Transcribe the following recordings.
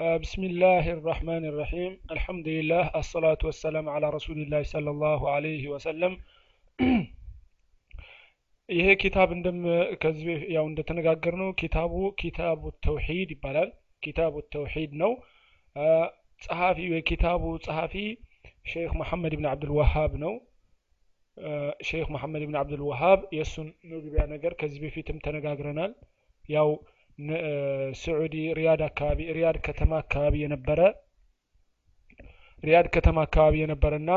آه، بسم الله الرحمن الرحيم الحمد لله الصلاة والسلام على رسول الله صلى الله عليه وسلم ይሄ ኪታብ እንደም ከዚህ በፊት ያው እንደተነጋገር ነው ኪታቡ ኪታቡ ተውሂድ ይባላል ኪታቡ ተውሂድ ነው አ፣ ጸሐፊ የኪታቡ ጸሐፊ ሼክ መሐመድ ብን አብዱልዋሃብ ነው አ፣ ሼክ መሐመድ ብን አብዱልዋሃብ የእሱን መግቢያ ነገር ከዚህ በፊትም ተነጋግረናል ያው ነ- አ፣ ስዑዲ ሪያድ አካባቢ ሪያድ ከተማ አካባቢ የነበረ ሪያድ ከተማ አካባቢ የነበረና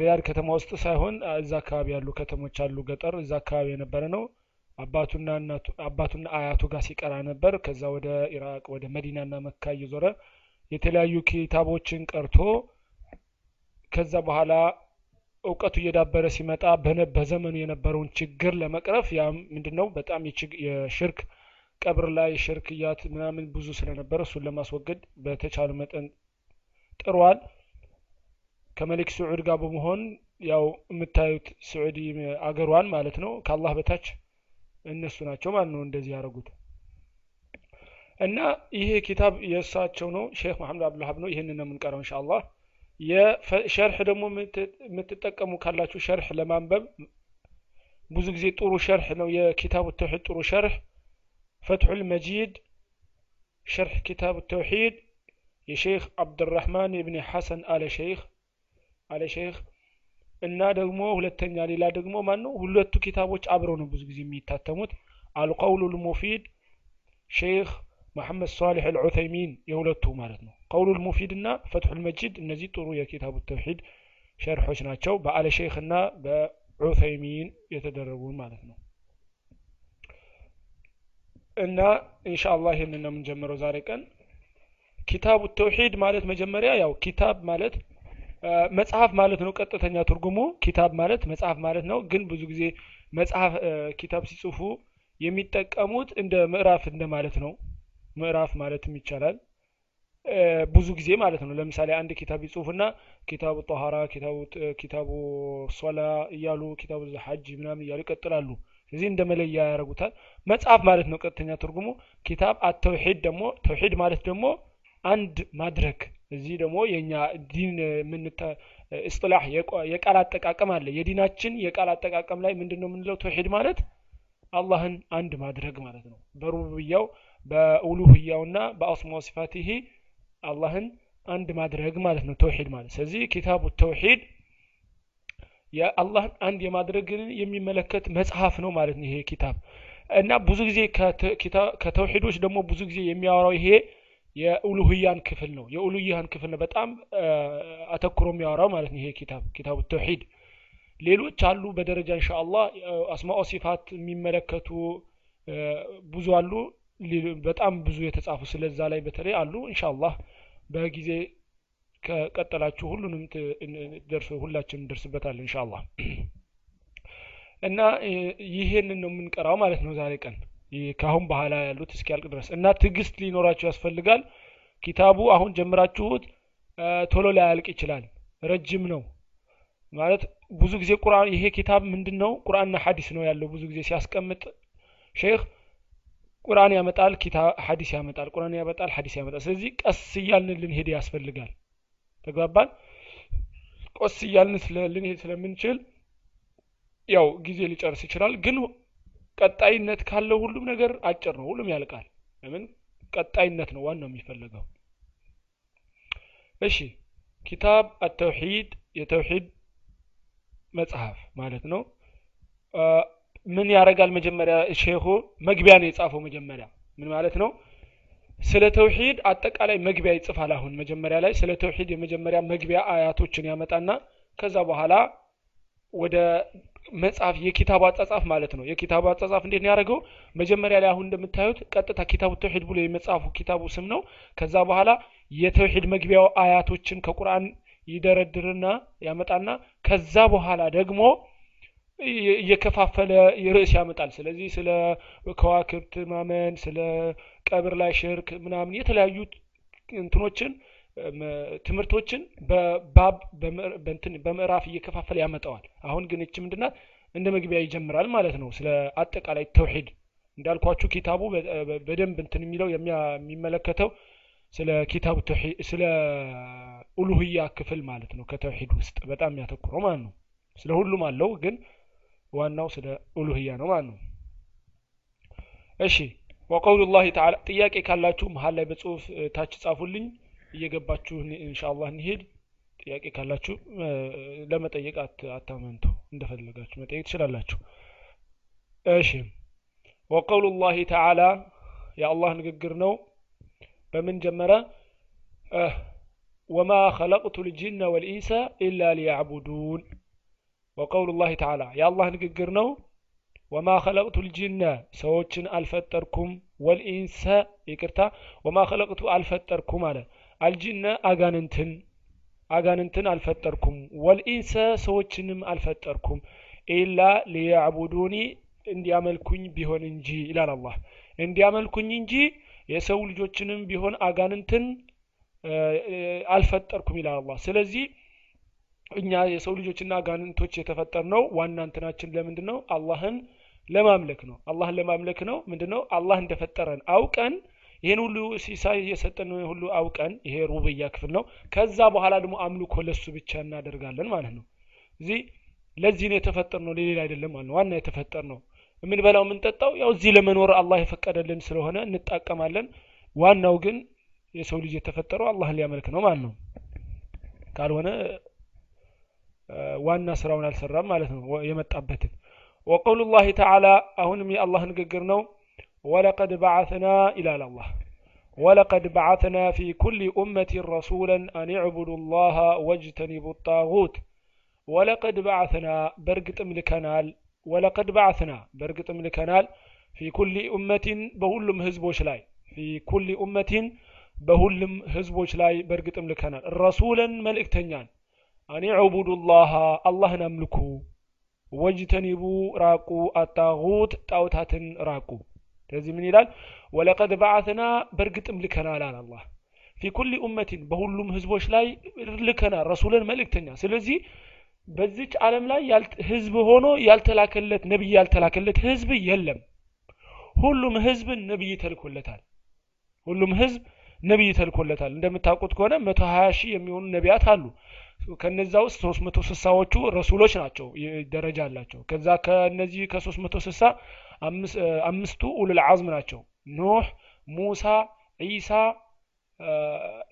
ሪያድ ከተማ ውስጥ ሳይሆን እዛ አካባቢ ያሉ ከተሞች አሉ። ገጠር እዛ አካባቢ የነበረ ነው። አባቱና እናቱ አባቱና አያቱ ጋር ሲቀራ ነበር። ከዛ ወደ ኢራቅ ወደ መዲናና መካ እየዞረ የተለያዩ ኪታቦችን ቀርቶ ከዛ በኋላ እውቀቱ እየዳበረ ሲመጣ በዘመኑ የነበረውን ችግር ለመቅረፍ ያም ምንድን ነው በጣም የሽርክ ቀብር ላይ ሽርክያት ምናምን ብዙ ስለነበረ እሱን ለማስወገድ በተቻለ መጠን ጥሯል። ከመሊክ ስዑድ ጋር በመሆን ያው የምታዩት ስዑዲ አገሯን ማለት ነው። ከአላህ በታች እነሱ ናቸው ማለት ነው እንደዚህ ያደረጉት። እና ይሄ ኪታብ የእሳቸው ነው። ሼክ መሐመድ አብዱልሀብ ነው። ይህንን ነው የምንቀረው እንሻአላህ የሸርሕ ደግሞ የምት- የምትጠቀሙ ካላችሁ ሸርሕ ለማንበብ ብዙ ጊዜ ጥሩ ሸርሕ ነው። የኪታቡ ተውሒድ ጥሩ ሸርሕ ፈትሑል መጂድ ሸርሕ ኪታቡ ተውሒድ የሼክ አብድራህማን ብን ሐሰን አለ ሼክ አለ ሼክ እና ደግሞ ሁለተኛ ሌላ ደግሞ ማን ነው ሁለቱ ኪታቦች አብረው ነው ብዙ ጊዜ የሚታተሙት። አልቀውሉ ልሙፊድ ሼክ መሐመድ ሳሊሕ አልዑተይሚን የሁለቱ ማለት ነው ቀውሉ ልሙፊድ እና ፈትሑል መጂድ እነዚህ ጥሩ የኪታቡ ተውሒድ ሸርሖች ናቸው። በአለ ሼክ እና በዑተይሚን የተደረጉ ማለት ነው። እና ኢንሻአላህ ይህንን ነው የምንጀምረው ዛሬ ቀን። ኪታቡ ተውሒድ ማለት መጀመሪያ ያው ኪታብ ማለት መጽሐፍ ማለት ነው ቀጥተኛ ትርጉሙ። ኪታብ ማለት መጽሐፍ ማለት ነው። ግን ብዙ ጊዜ መጽሐፍ ኪታብ ሲጽፉ የሚጠቀሙት እንደ ምዕራፍ እንደ ማለት ነው። ምዕራፍ ማለትም ይቻላል ብዙ ጊዜ ማለት ነው። ለምሳሌ አንድ ኪታብ ይጽፉና ኪታቡ ጠሃራ ኪታቡ ሶላ እያሉ ኪታቡ ሐጅ ምናምን እያሉ ይቀጥላሉ። ስለዚህ እንደ መለያ ያደርጉታል። መጽሐፍ ማለት ነው ቀጥተኛ ትርጉሙ። ኪታብ አተውሒድ ደግሞ ተውሒድ ማለት ደግሞ አንድ ማድረግ። እዚህ ደግሞ የኛ ዲን እስጥላህ የቃል አጠቃቀም አለ። የዲናችን የቃል አጠቃቀም ላይ ምንድን ነው የምንለው? ተውሒድ ማለት አላህን አንድ ማድረግ ማለት ነው። በሩብያው በኡሉህያውና በአስማ ሲፋቲሂ አላህን አንድ ማድረግ ማለት ነው ተውሒድ ማለት ስለዚህ ኪታቡ ተውሒድ የአላህን አንድ የማድረግን የሚመለከት መጽሐፍ ነው ማለት ነው ይሄ ኪታብ። እና ብዙ ጊዜ ከተ- ኪታ- ከተውሒዶች ደግሞ ብዙ ጊዜ የሚያወራው ይሄ የኡሉህያን ክፍል ነው። የኡሉህያን ክፍል ነው በጣም አተኩሮ የሚያወራው ማለት ነው ይሄ ኪታብ ኪታቡ ተውሒድ ሌሎች አሉ በደረጃ ኢንሻአላህ አስማኦ ሲፋት የሚመለከቱ ብዙ አሉ በጣም ብዙ የተጻፉ ስለዛ ላይ በተለይ አሉ። ኢንሻአላህ በጊዜ ከቀጠላችሁ ሁሉንም ደርሶ ሁላችንም እንደርስበታለን ኢንሻአላህ። እና እ፣ ይሄንን ነው የምንቀራው ማለት ነው ዛሬ ቀን። ከአሁን በኋላ ያሉት እስኪያልቅ ድረስ እና ትዕግስት ሊኖራችሁ ያስፈልጋል። ኪታቡ አሁን ጀምራችሁት ቶሎ ላያልቅ ይችላል። ረጅም ነው። ማለት ብዙ ጊዜ ቁርአን ይሄ ኪታብ ምንድን ነው ቁርአንና ሐዲስ ነው ያለው ብዙ ጊዜ ሲያስቀምጥ። ሼክ ቁርአን ያመጣል ኪታ ሐዲስ ያመጣል ቁርአን ያመጣል ሐዲስ ያመጣል። ስለዚህ ቀስ እያልን ልንሄድ ያስፈልጋል። ተግባባን? ቆስ እያልን ልንሄድ ስለምንችል ያው ጊዜ ሊጨርስ ይችላል። ግን ቀጣይነት ካለው ሁሉም ነገር አጭር ነው ሁሉም ያልቃል። ለምን? ቀጣይነት ነው ዋናው የሚፈለገው። እሺ ኪታብ አተውሂድ የተውሂድ መጽሐፍ ማለት ነው ምን ያደርጋል መጀመሪያ? ሼኹ መግቢያ ነው የጻፈው መጀመሪያ። ምን ማለት ነው? ስለ ተውሂድ አጠቃላይ መግቢያ ይጽፋል አሁን መጀመሪያ ላይ። ስለ ተውሂድ የመጀመሪያ መግቢያ አያቶችን ያመጣና ከዛ በኋላ ወደ መጽሐፍ የኪታቡ አጻጻፍ ማለት ነው። የኪታቡ አጻጻፍ እንዴት ነው ያደረገው? መጀመሪያ ላይ አሁን እንደምታዩት ቀጥታ ኪታቡ ተውሂድ ብሎ የመጽሐፉ ኪታቡ ስም ነው። ከዛ በኋላ የተውሂድ መግቢያው አያቶችን ከቁርአን ይደረድርና ያመጣና ከዛ በኋላ ደግሞ እየከፋፈለ ርዕስ ያመጣል። ስለዚህ ስለ ከዋክብት ማመን ስለ ቀብር ላይ ሽርክ ምናምን የተለያዩ እንትኖችን ትምህርቶችን በባብ በምዕራፍ እየከፋፈለ ያመጣዋል። አሁን ግን እች ምንድናት እንደ መግቢያ ይጀምራል ማለት ነው። ስለ አጠቃላይ ተውሂድ እንዳልኳችሁ ኪታቡ በደንብ እንትን የሚለው የሚመለከተው ስለ ኪታቡ ስለ ኡሉህያ ክፍል ማለት ነው። ከተውሂድ ውስጥ በጣም የሚያተኩረው ማለት ነው። ስለ ሁሉም አለው ግን ዋናው ስለ ኡሉህያ ነው ማለት ነው። እሺ ወቀውሉ ላህ ተዓላ ጥያቄ ካላችሁ መሀል ላይ በጽሁፍ ታች ጻፉልኝ። እየገባችሁ ኢንሻአላህ እንሄድ ጥያቄ ካላችሁ ለመጠየቅ አታመንቱ እንደፈለጋችሁ መጠየቅ ትችላላችሁ። እሺ ወቀውሉ ላህ ተዓላ የአላህ ንግግር ነው። በምን ጀመረ? ወማ ኸለቅቱ ልጅነ ወልኢንሰ ኢላ ሊያዕቡዱን ወቀውሉ ላህ ተዓላ የአላህ ንግግር ነው። ወማ ኸለቅቱ ልጅነ ሰዎችን አልፈጠርኩም። ወልኢንሰ ይቅርታ ወማ ኸለቅቱ አልፈጠርኩም አለ። አልጅነ አጋንንትን አጋንንትን አልፈጠርኩም። ወልኢንሰ ሰዎችንም አልፈጠርኩም። ኢላ ሊያዕቡዱኒ እንዲያመልኩኝ ቢሆን እንጂ ይላል አላህ። እንዲያመልኩኝ እንጂ የሰው ልጆችንም ቢሆን አጋንንትን አልፈጠርኩም ይላል አላህ። ስለዚህ እኛ የሰው ልጆችና አጋንንቶች የተፈጠር ነው ዋና እንትናችን ለምንድን ነው አላህን ለማምለክ ነው። አላህን ለማምለክ ነው። ምንድን ነው አላህ እንደፈጠረን አውቀን ይህን ሁሉ ሲሳይ የሰጠን ሁሉ አውቀን ይሄ ሩብያ ክፍል ነው። ከዛ በኋላ ደግሞ አምልኮ ለሱ ብቻ እናደርጋለን ማለት ነው። እዚህ ለዚህ ነው የተፈጠር ነው ለሌላ አይደለም ማለት ነው። ዋና የተፈጠር ነው የምንበላው የምንጠጣው ያው እዚህ ለመኖር አላህ የፈቀደልን ስለሆነ እንጣቀማለን ዋናው ግን የሰው ልጅ የተፈጠረው አላህን ሊያመልክ ነው ማለት ነው። ካልሆነ ዋና ስራውን አልሰራም ማለት ነው የመጣበትን። ወቀውሉ ላህ ተዓላ አሁንም የአላህ ንግግር ነው። ወለቀድ በዓትና ይላል አላህ። ወለቀድ በዓትና ፊ ኩል ኡመት ረሱላን አን ዕቡዱ ላህ ወጅተኒቡ ጣጉት። ወለቀድ በዓትና በእርግጥም ልከናል። ወለቀድ በዓትና በእርግጥም ልከናል። في كل أمة በሁሉም ህዝቦች ላይ في كل أمة በሁሉም ህዝቦች ላይ በእርግጥም ልከናል። رسولا መልእክተኛን أن اعبدوا الله አላህን አምልኩ። واجتنبوا ራቁ አጣጉት ጣውታትን ራቁ። ስለዚህ ምን ይላል? ولقد بعثنا በእርግጥም ልከናል አለ አላህ። في كل أمة በሁሉም ህዝቦች ላይ ልከናል رسولا መልእክተኛ። ስለዚህ በዚች ዓለም ላይ ህዝብ ሆኖ ያልተላከለት ነቢይ ያልተላከለት ህዝብ የለም። ሁሉም ህዝብ ነቢይ ተልኮለታል። ሁሉም ህዝብ ነቢይ ተልኮለታል። እንደምታውቁት ከሆነ መቶ ሀያ ሺህ የሚሆኑ ነቢያት አሉ ከነዛ ውስጥ ሶስት መቶ ስሳዎቹ ረሱሎች ናቸው ደረጃ አላቸው። ከዛ ከነዚህ ከሶስት መቶ ስሳ አምስቱ ኡሉል አዝም ናቸው። ኖህ ሙሳ ዒሳ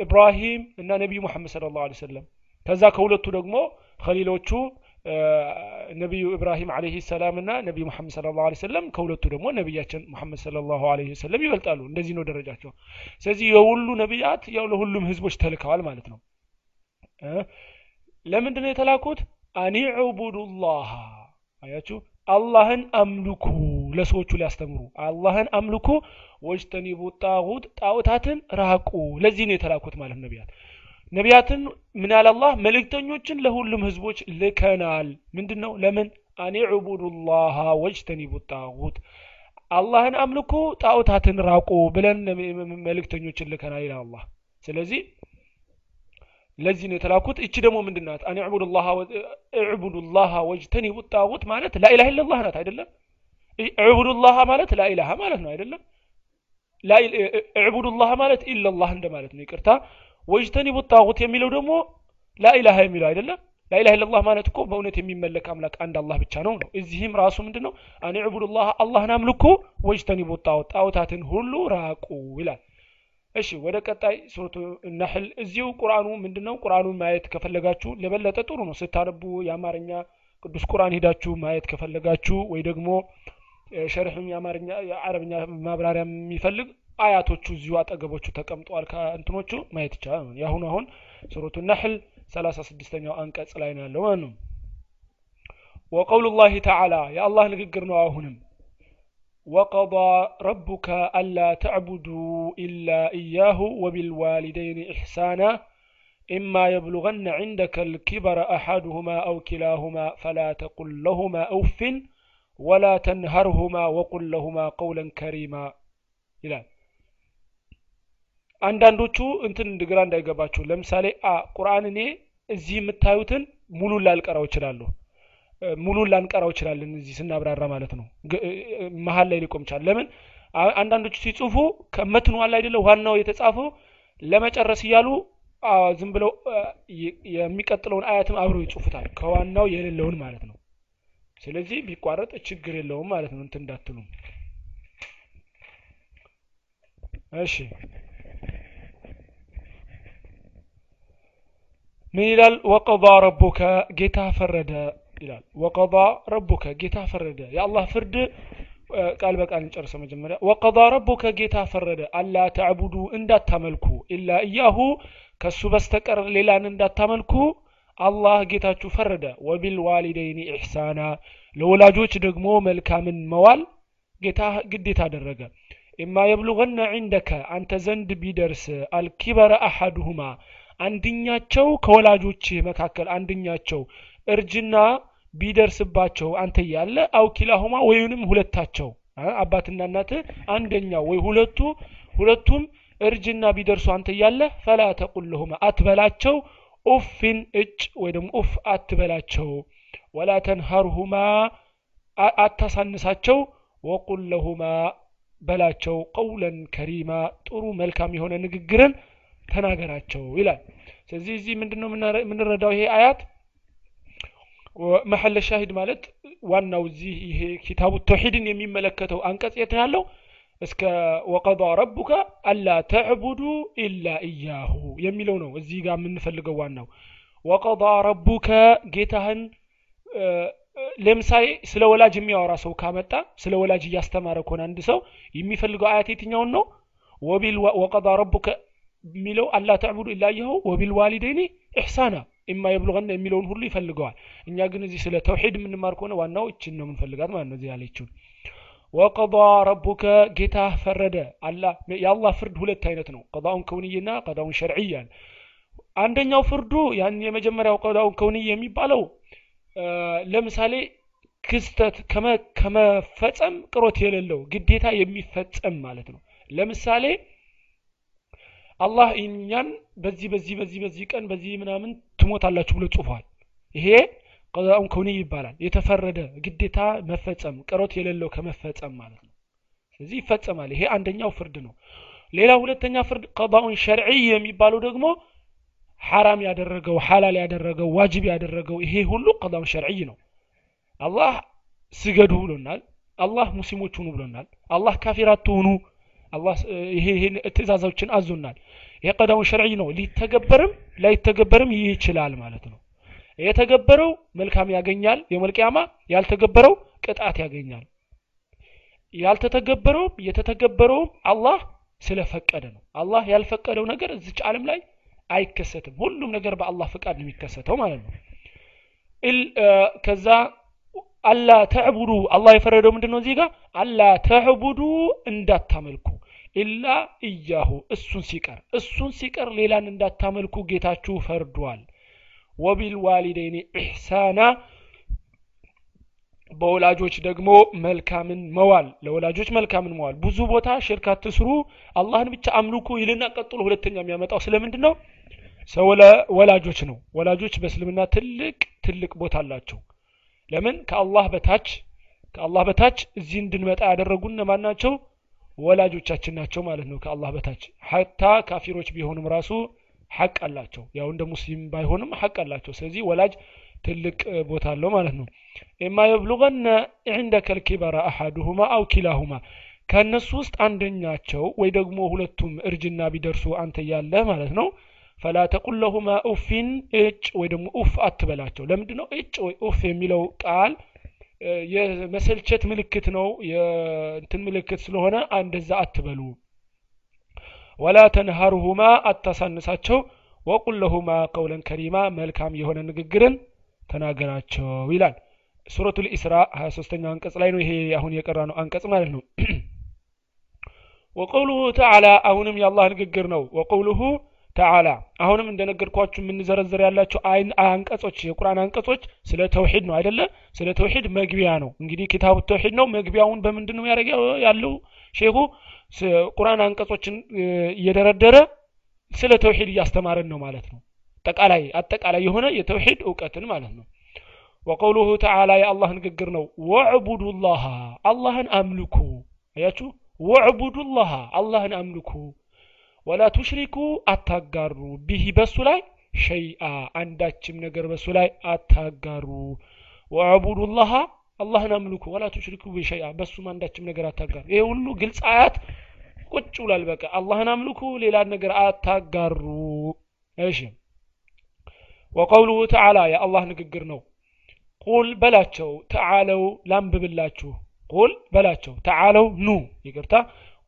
ኢብራሂም እና ነቢዩ ሙሐመድ ስለ ላሁ ሰለም ከዛ ከሁለቱ ደግሞ ከሊሎቹ ነቢዩ ኢብራሂም አለህ ሰላም እና ነቢዩ ሙሐመድ ስለ ላሁ ሰለም ከሁለቱ ደግሞ ነቢያችን ሙሐመድ ስለ ላሁ ሰለም ይበልጣሉ። እንደዚህ ነው ደረጃቸው። ስለዚህ የሁሉ ነቢያት ያው ለሁሉም ህዝቦች ተልከዋል ማለት ነው ለምንድን ነው የተላኩት? አኒዕቡዱ ላህ አያችሁ? አላህን አምልኩ ለሰዎቹ ሊያስተምሩ። አላህን አምልኩ ወጅተኒቡ ጣጉት ጣዖታትን ራቁ። ለዚህ ነው የተላኩት ማለት ነቢያት። ነቢያትን ምን ያለ አላህ? መልእክተኞችን ለሁሉም ህዝቦች ልከናል። ምንድን ነው ለምን? አኒዕቡዱ ላህ ወጅተኒቡ ጣጉት። አላህን አምልኩ ጣዖታትን ራቁ ብለን መልእክተኞችን ልከናል ይላል አላህ። ስለዚህ ለዚህ ነው የተላኩት። እቺ ደግሞ ምንድናት? አን ዕቡዱ ላህ ወጅተኒቡ ጣጉት ማለት ላኢላህ ኢላላህ ናት አይደለም? ዕቡዱ ላህ ማለት ላኢላሃ ማለት ነው አይደለም? ዕቡዱ ላህ ማለት ኢላላህ እንደማለት ነው። ይቅርታ። ወጅተኒቡ ጣጉት የሚለው ደግሞ ላኢላሃ የሚለው አይደለም? ላኢላህ ኢላላህ ማለት እኮ በእውነት የሚመለክ አምላክ አንድ አላህ ብቻ ነው ነው። እዚህም ራሱ ምንድን ነው አን ዕቡዱ ላህ አላህን አምልኩ ወጅተኒቡ ጣጉት ጣዖታትን ሁሉ ራቁ ይላል እሺ ወደ ቀጣይ ሱረቱ ነህል እዚሁ ቁርአኑ ምንድነው? ቁርአኑን ማየት ከፈለጋችሁ ለበለጠ ጥሩ ነው። ስታነቡ የአማርኛ ቅዱስ ቁርአን ሂዳችሁ ማየት ከፈለጋችሁ ወይ ደግሞ ሸርሕም የአማርኛ የአረብኛ ማብራሪያ የሚፈልግ አያቶቹ እዚሁ አጠገቦቹ ተቀምጠዋል ከእንትኖቹ ማየት ይቻላል የአሁኑ አሁን ሱረቱ ነህል ሰላሳ ስድስተኛው አንቀጽ ላይ ነው ያለው ማለት ነው። ወቀውሉ ላህ ተዓላ የአላህ ንግግር ነው አሁንም وقضى ربك ألا تعبدوا إلا إياه وبالوالدين إحسانا إما يبلغن عندك الكبر أحدهما أو كلاهما فلا تقل لهما أف ولا تنهرهما وقل لهما قولا كريما إلى አንዳንዶቹ እንትን ግራ እንዳይገባችሁ ለምሳሌ አ ቁርአን እኔ እዚህ የምታዩትን ሙሉ ላልቀራው እችላለሁ ሙሉን ላንቀራው ይችላለን እዚህ ስናብራራ ማለት ነው። መሀል ላይ ሊቆም ይችላል። ለምን? አንዳንዶቹ ሲጽፉ ከመትኑ አለ አይደለ ዋናው የተጻፈው ለመጨረስ እያሉ ዝም ብለው የሚቀጥለውን አያትም አብረው ይጽፉታል። ከዋናው የሌለውን ማለት ነው። ስለዚህ ቢቋረጥ ችግር የለውም ማለት ነው። እንትን እንዳትሉ። እሺ። ምን ይላል? ወቀض ረቡከ ጌታ ፈረደ ይላል። ወቀዳ ረቡከ ጌታ ፈረደ። የአላህ ፍርድ ቃል በቃል እንጨርሰ መጀመሪያ። ወቀዳ ረቡከ ጌታ ፈረደ። አላ ተዕቡዱ እንዳታመልኩ። ኢላ እያሁ ከሱ በስተቀር ሌላን እንዳታመልኩ። አላህ ጌታችሁ ፈረደ። ወቢልዋሊደይኒ ኢሕሳና ለወላጆች ደግሞ መልካምን መዋል ጌታ ግዴታ አደረገ። إما يبلغن عندك أنت زند بيدرس الكبر أحدهما አንድኛቸው ከወላጆች መካከል አንድኛቸው። እርጅና ቢደርስባቸው አንተ ያለ አው ኪላሁማ ወይንም ሁለታቸው አባትና እናት አንደኛው ወይ ሁለቱ ሁለቱም እርጅና ቢደርሱ አንተ ያለ ፈላ ተቁልሁማ አትበላቸው ኡፍን እጭ ወይ ደግሞ ኡፍ አትበላቸው። ወላ ተንሀርሁማ አታሳንሳቸው ወቁል ለሁማ በላቸው ቀውለን ከሪማ ጥሩ መልካም የሆነ ንግግርን ተናገራቸው ይላል። ስለዚህ እዚህ ምንድነው የምንረዳው ይሄ አያት መሐለ ሻሂድ ማለት ዋናው እዚህ ይሄ ኪታቡ ተውሒድን የሚመለከተው አንቀጽ የት ያለው? እስከ ወቀዳ ረቡከ አላ ተዕቡዱ ኢላ እያሁ የሚለው ነው እዚህ ጋር የምንፈልገው ዋናው። ወቀዳ ረቡከ ጌታህን ለምሳሌ ስለ ወላጅ የሚያወራ ሰው ካመጣ ስለ ወላጅ እያስተማረ ከሆነ አንድ ሰው የሚፈልገው አያት የትኛውን ነው? ወቢል ወቀዳ ረቡከ የሚለው አላ ተዕቡዱ ኢላየሁ ወቢልዋሊደይኒ ኢሕሳና ኢማ የብሉቀና የሚለውን ሁሉ ይፈልገዋል። እኛ ግን እዚህ ስለ ተውሒድ የምንማር ከሆነ ዋናው እችን ነው የምንፈልጋት ማለት ነው እዚህ ያለችውን ወቀዷ ረቡከ ጌታ ፈረደ። የአላህ ፍርድ ሁለት አይነት ነው። ቀዳውን ከውንይና ቀዳውን ሸርዕያን አንደኛው ፍርዱ ያን የመጀመሪያው ቀዳውን ከውንይ የሚባለው ለምሳሌ ክስተት ከመፈጸም ቅሮት የሌለው ግዴታ የሚፈጸም ማለት ነው። ለምሳሌ አላህ እኛን በዚህ በዚህ በዚህ በዚህ ቀን በዚህ ምናምን ትሞታላችሁ ብሎ ጽፏል። ይሄ ቀዛኡን ከውኒ ይባላል። የተፈረደ ግዴታ መፈጸም ቀሮት የሌለው ከመፈጸም ማለት ነው። ስለዚህ ይፈጸማል። ይሄ አንደኛው ፍርድ ነው። ሌላ ሁለተኛ ፍርድ ቀዳኡን ሸርዒ የሚባለው ደግሞ ሐራም ያደረገው ሐላል ያደረገው ዋጅብ ያደረገው ይሄ ሁሉ ቀዳኡን ሸርዒ ነው። አላህ ስገዱ ብሎናል። አላህ ሙስሊሞች ሁኑ ብሎናል። አላህ ካፊራት ትሆኑ ይሄን ትእዛዞችን አዞናል ይሄ ቀዳውን ሸርዒ ነው። ሊተገበርም ላይተገበርም ይችላል ማለት ነው። የተገበረው መልካም ያገኛል የመልቂያማ ያልተገበረው ቅጣት ያገኛል። ያልተተገበረውም የተተገበረውም አላህ ስለፈቀደ ነው። አላህ ያልፈቀደው ነገር እዚች ዓለም ላይ አይከሰትም። ሁሉም ነገር በአላህ ፍቃድ ነው የሚከሰተው ማለት ነው። ከዛ አላ ተዕቡዱ። አላህ የፈረደው ምንድን ነው እዚህ ጋር? አላ ተዕቡዱ እንዳታመልኩ። ኢላ እያሁ እሱን ሲቀር። እሱን ሲቀር ሌላን እንዳታመልኩ ጌታችሁ ፈርዷል። ወቢልዋሊደይኒ ኢሕሳና በወላጆች ደግሞ መልካምን መዋል። ለወላጆች መልካምን መዋል። ብዙ ቦታ ሽርክ አትስሩ። አላህን ብቻ አምልኩ ይልና ቀጥሎ ሁለተኛ የሚያመጣው ስለምንድን ነው ወላጆች ነው። ወላጆች በእስልምና ትልቅ ትልቅ ቦታ አላቸው ለምን? ከአላህ በታች ከአላህ በታች እዚህ እንድንመጣ ያደረጉን እነማን ናቸው? ወላጆቻችን ናቸው ማለት ነው። ከአላህ በታች ሀታ ካፊሮች ቢሆኑም ራሱ ሐቅ አላቸው። ያው እንደ ሙስሊም ባይሆንም ሐቅ አላቸው። ስለዚህ ወላጅ ትልቅ ቦታ አለው ማለት ነው። ኢማ የብሉغነ ዕንደከ ልኪበራ አሐዱሁማ አው ኪላሁማ ከእነሱ ውስጥ አንደኛቸው ወይ ደግሞ ሁለቱም እርጅና ቢደርሱ አንተ ያለህ ማለት ነው ፈላ ተቁል ለሁማ ኡፊን እጭ ወይ ደግሞ ኡፍ አትበላቸው። ለምንድ ነው እጭ ወይ ኡፍ የሚለው ቃል? የመሰልቸት ምልክት ነው። የእንትን ምልክት ስለሆነ እንደዛ አትበሉ። ወላ ተንሃሩሁማ አታሳንሳቸው። ወቁል ለሁማ ቀውለን ከሪማ መልካም የሆነ ንግግርን ተናገራቸው ይላል። ሱረቱ ልኢስራ 23ኛው አንቀጽ ላይ ነው ይሄ አሁን የቀራ ነው አንቀጽ ማለት ነው። ወቀውሉሁ ተዓላ አሁንም የአላህ ንግግር ነው። ወቀውሉሁ ተዓላ። አሁንም እንደነገርኳችሁ የምንዘረዝር ያላቸው አንቀጾች የቁርአን አንቀጾች ስለ ተውሂድ ነው አይደለ? ስለ ተውሂድ መግቢያ ነው። እንግዲህ ኪታቡ ተውሂድ ነው። መግቢያውን በምንድን ነው ያለው? ሼኹ ቁርአን አንቀጾችን እየደረደረ ስለ ተውሂድ እያስተማረን ነው ማለት ነው። አጠቃላይ አጠቃላይ የሆነ የተውሂድ እውቀትን ማለት ነው። ወቀውሉሁ ተዓላ የአላህ ንግግር ነው። ወዕቡዱ ላሃ አላህን አምልኩ። አያችሁ? ወዕቡዱ ላሃ አላህን አምልኩ ولا تشركوا አታጋሩ። به በሱ ላይ شيئا አንዳችም ነገር በሱ ላይ አታጋሩ። واعبدوا الله አላህን አምልኩ። ولا تشركوا به شيئا በሱም አንዳችም ነገር አታጋሩ። ይሄ ሁሉ ግልጽ አያት ቁጭ ብሏል። በቃ አላህን አምልኩ ሌላን ነገር አታጋሩ። እሺ። وقوله تعالى የአላህ ንግግር ነው። قل በላቸው تعالوا ላንብብላችሁ። قل በላቸው تعالوا ኑ። ይቅርታ።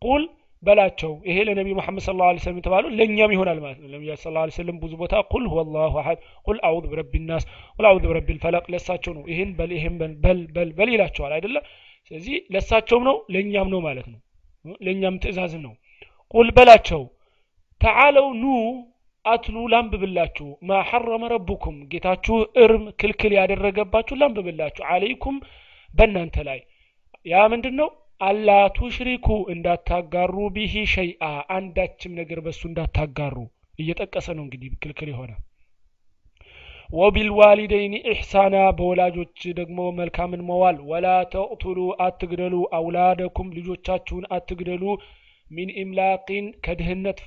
ቁል በላቸው። ይሄ ለነቢ መሐመድ ስለ ላ ስለም የተባሉ ለእኛም ይሆናል ማለት ነው። ነቢያ ስለ ላ ስለም ብዙ ቦታ ቁል ሁወ ላሁ አሐድ ቁል አዑዙ ብረቢ ናስ ቁል አዑዙ ብረቢ ልፈለቅ ለሳቸው ነው። ይህን በል ይህን በል በል በል ይላቸዋል አይደለ? ስለዚህ ለሳቸውም ነው ለእኛም ነው ማለት ነው። ለእኛም ትእዛዝ ነው። ቁል በላቸው። ተዓለው ኑ አትሉ ላንብብላችሁ። ማ ሐረመ ረቡኩም ጌታችሁ እርም ክልክል ያደረገባችሁ ላንብብላችሁ። አለይኩም በእናንተ ላይ። ያ ምንድን ነው ألا تشركوا እንዳታጋሩ به شيئا አንዳችም ነገር በሱ እንዳታጋሩ እየጠቀሰ ነው እንግዲህ ክልክል የሆነ። وبالوالدين إحسانا በወላጆች ደግሞ መልካምን መዋል። ولا تقتلوا አትግደሉ። أولادكم ልጆቻችሁን አትግደሉ። من إملاق ከድህነት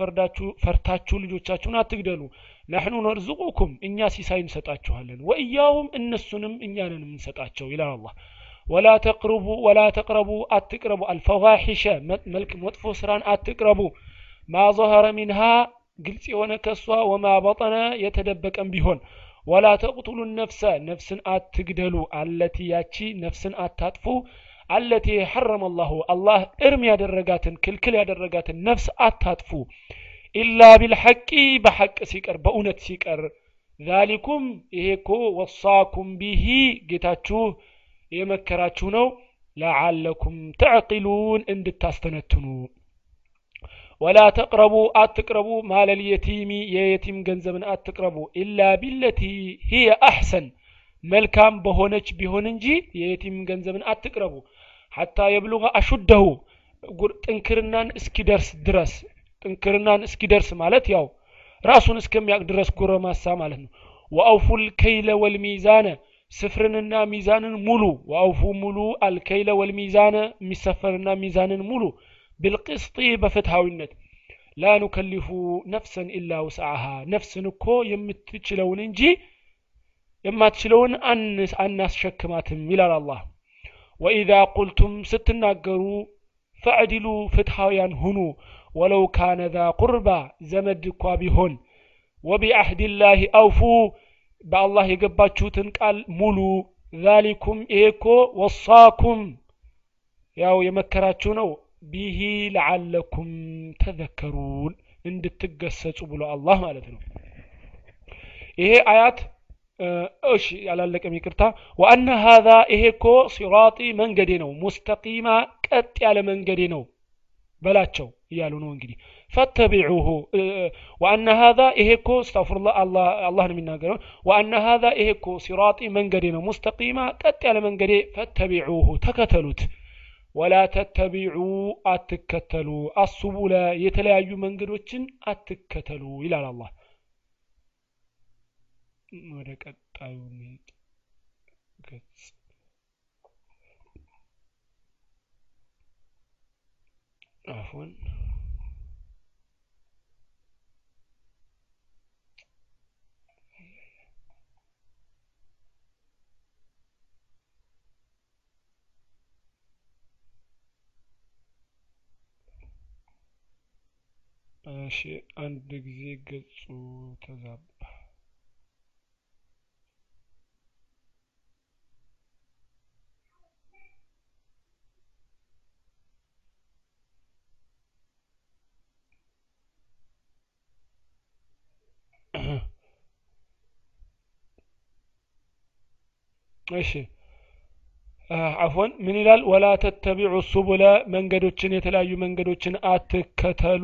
ፈርታችሁ ልጆቻችሁን አትግደሉ። نحن نرزقكم እኛ ሲሳይ እንሰጣችኋለን። وإياهم እነሱንም እኛ ነን የምንሰጣቸው ይላል አላህ ወላ ተቅርቡ ወላ ተቅረቡ አትቅረቡ። አልፈዋሒሸ መልክ መጥፎ ስራን አትቅረቡ። ማ ظهረ ሚንሃ ግልጽ የሆነ ከሷ ወማ በጠነ የተደበቀም ቢሆን። ወላ ተቅቱሉ ነፍሰ ነፍስን አትግደሉ። አለቲ ያቺ ነፍስን አታጥፉ። አለቲ ሐረመ አላሁ አላህ እርም ያደረጋትን ክልክል ያደረጋትን ነፍስ አታጥፉ። ኢላ ቢልሐቂ በሐቅ ሲቀር በእውነት ሲቀር። ዛሊኩም ይሄ እኮ ወሳኩም ቢሂ ጌታችሁ የመከራችሁ ነው። ለዓለኩም ተዕቂሉን እንድታስተነትኑ። ወላ ተቅረቡ አትቅረቡ። ማለል የየቲም ገንዘብን አትቅረቡ። ኢላ ቢለቲ ሂየ አሕሰን። መልካም በሆነች ቢሆን እንጂ የየቲም ገንዘብን አትቅረቡ። ሐታ የብሉغ አሹደሁ። ጥንክርናን እስኪደርስ ድረስ። ጥንክርናን እስኪደርስ ማለት ያው ራሱን እስከሚያውቅ ድረስ ጎረማሳ ማለት ነው። ወአውፉል ከይለ ወልሚዛነ ስፍርንና ሚዛንን ሙሉ ወአውፉ ሙሉ አልከይለ ወልሚዛነ የሚሰፈርና ሚዛንን ሙሉ ቢልቅስጢ በፍትሃዊነት ላ ኑከሊፉ ነፍሰን ኢላ ውስዓሃ ነፍስን እኮ የምትችለውን እንጂ የማትችለውን አናስሸክማትም ይላል አላህ። ወኢዛ ቁልቱም ስትናገሩ ፈዕዲሉ ፍትሃውያን ሁኑ። ወለው ካነ ዛ ቁርባ ዘመድ እኳ ቢሆን። ወቢአህድላህ አውፉ በአላህ የገባችሁትን ቃል ሙሉ። ዛሊኩም ይሄ እኮ ወሳኩም ያው የመከራችሁ ነው። ቢሂ ለዓለኩም ተዘከሩን እንድትገሰጹ ብሎ አላህ ማለት ነው። ይሄ አያት እሺ ያላለቀም ይቅርታ። ወአነ ሀዛ ይሄ እኮ ሲራጢ መንገዴ ነው ሙስተቂማ ቀጥ ያለ መንገዴ ነው በላቸው እያሉ ነው እንግዲህ ፈተቢዑሁ ወአነ ሀዛ ይሄ እኮ እስተፍሩላህ አላህ ነው የሚናገረው ወአነ ሀዛ ይሄ እኮ ሲራጢ መንገዴ ነው ሙስተቂማ ቀጥ ያለ መንገዴ ፈተቢዑሁ ተከተሉት ወላ ተተቢዑ አትከተሉ አሱቡለ የተለያዩ መንገዶችን አትከተሉ ይላል እሺ አንድ ጊዜ ገጹ ተዛባ። እሺ አፎን ምን ይላል? ወላ ተተቢዑ ሱቡለ መንገዶችን የተለያዩ መንገዶችን አትከተሉ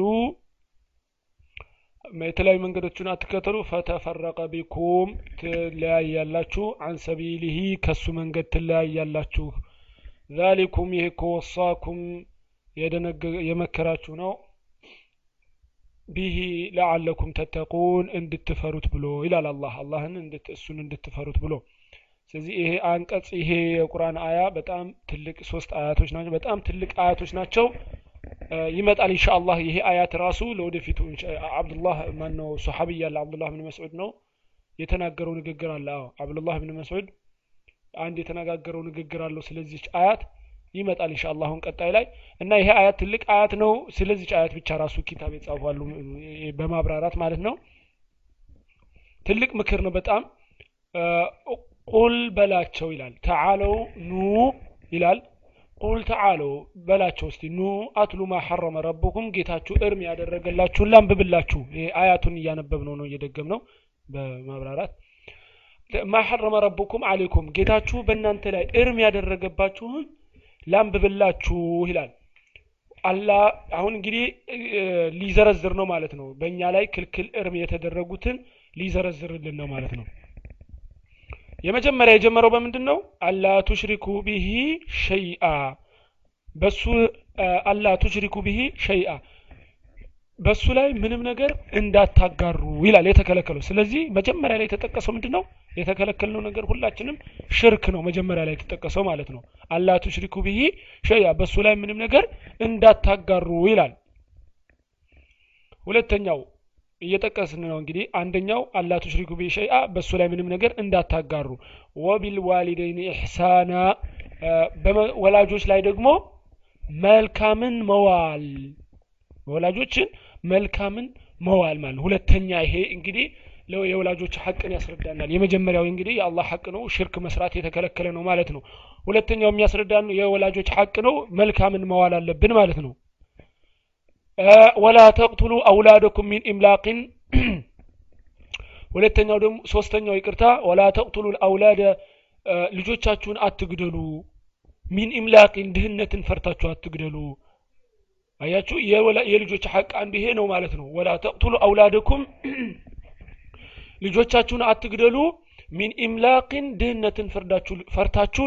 የተለያዩ መንገዶችን አትከተሉ። ፈተፈረቀ ቢኩም ትለያያላችሁ። አን ሰቢሊሂ ከሱ መንገድ ትለያያላችሁ። ዛሊኩም ይህ ከወሳኩም የመከራችሁ ነው። ቢሂ ለዓለኩም ተተቁን እንድትፈሩት ብሎ ይላል አላህ። አላህን እሱን እንድትፈሩት ብሎ። ስለዚህ ይሄ አንቀጽ ይሄ የቁርአን አያ በጣም ትልቅ ሶስት አያቶች ናቸው። በጣም ትልቅ አያቶች ናቸው ይመጣል ኢንሻአላህ። ይሄ አያት ራሱ ለወደፊቱ አብዱላህ ማን ነው ሶሐቢ ያለ አብዱላህ ብን መስዑድ ነው። የተናገረው ንግግር አለ። አዎ አብዱላህ ብን መስዑድ አንድ የተነጋገረው ንግግር አለው። ስለዚች አያት ይመጣል ኢንሻአላህ አሁን ቀጣይ ላይ። እና ይሄ አያት ትልቅ አያት ነው። ስለዚች አያት ብቻ ራሱ ኪታብ የጻፏሉ በማብራራት ማለት ነው። ትልቅ ምክር ነው በጣም። ቁል በላቸው ይላል። ተዓለው ኑ ይላል ቁል ተዓለው በላቸው እስቲ ኑ አትሉ ማ ሐረመ ረቡኩም ጌታችሁ እርም ያደረገላችሁን ላንብብላችሁ አያቱን እያነበብ ነው ነው እየደገም ነው በማብራራት ማ ሐረመ ረቡኩም አሌይኩም ጌታችሁ በእናንተ ላይ እርም ያደረገባችሁን ላንብብላችሁ ይላል አላ አሁን እንግዲህ ሊዘረዝር ነው ማለት ነው በእኛ ላይ ክልክል እርም የተደረጉትን ሊዘረዝርልን ነው ማለት ነው የመጀመሪያ የጀመረው በምንድን ነው ألا تشركوا به شيئا። በሱ ألا تشركوا به شيئا። በሱ ላይ ምንም ነገር እንዳታጋሩ ይላል የተከለከለው። ስለዚህ መጀመሪያ ላይ የተጠቀሰው ምንድን ነው የተከለከልነው ነገር ሁላችንም ሽርክ ነው መጀመሪያ ላይ የተጠቀሰው ማለት ነው። ألا تشركوا به شيئا። በሱ ላይ ምንም ነገር እንዳታጋሩ ይላል። ሁለተኛው እየጠቀስን ነው። እንግዲህ አንደኛው ألا تشركوا به በሱ ላይ ምንም ነገር እንዳታጋሩ። وبالوالدين إحسانا ወላጆች ላይ ደግሞ መልካምን መዋል ወላጆችን መልካምን መዋል ማለት ሁለተኛ ይሄ እንግዲህ የወላጆች ሐቅን ያስረዳናል። የመጀመሪያው እንግዲህ የአላህ ሐቅ ነው ሽርክ መስራት የተከለከለ ነው ማለት ነው። ሁለተኛው የሚያስረዳን የወላጆች ሐቅ ነው መልካምን መዋል አለብን ማለት ነው ወላ ተቅቱሉ አውላደኩም ሚን ኢምላቅን። ሁለተኛው ደግሞ ሶስተኛው ይቅርታ ወላ ተቅቱሉ አውላደ ልጆቻችሁን አትግደሉ። ሚን ኢምላቅን ድህነትን ፈርታችሁ አትግደሉ። አያችሁ የልጆች ሐቅ አንዱ ይሄ ነው ማለት ነው። ወላ ተቅቱሉ አውላደኩም ልጆቻችሁን አትግደሉ። ሚን ኢምላቅን ድህነትን ፈርታችሁ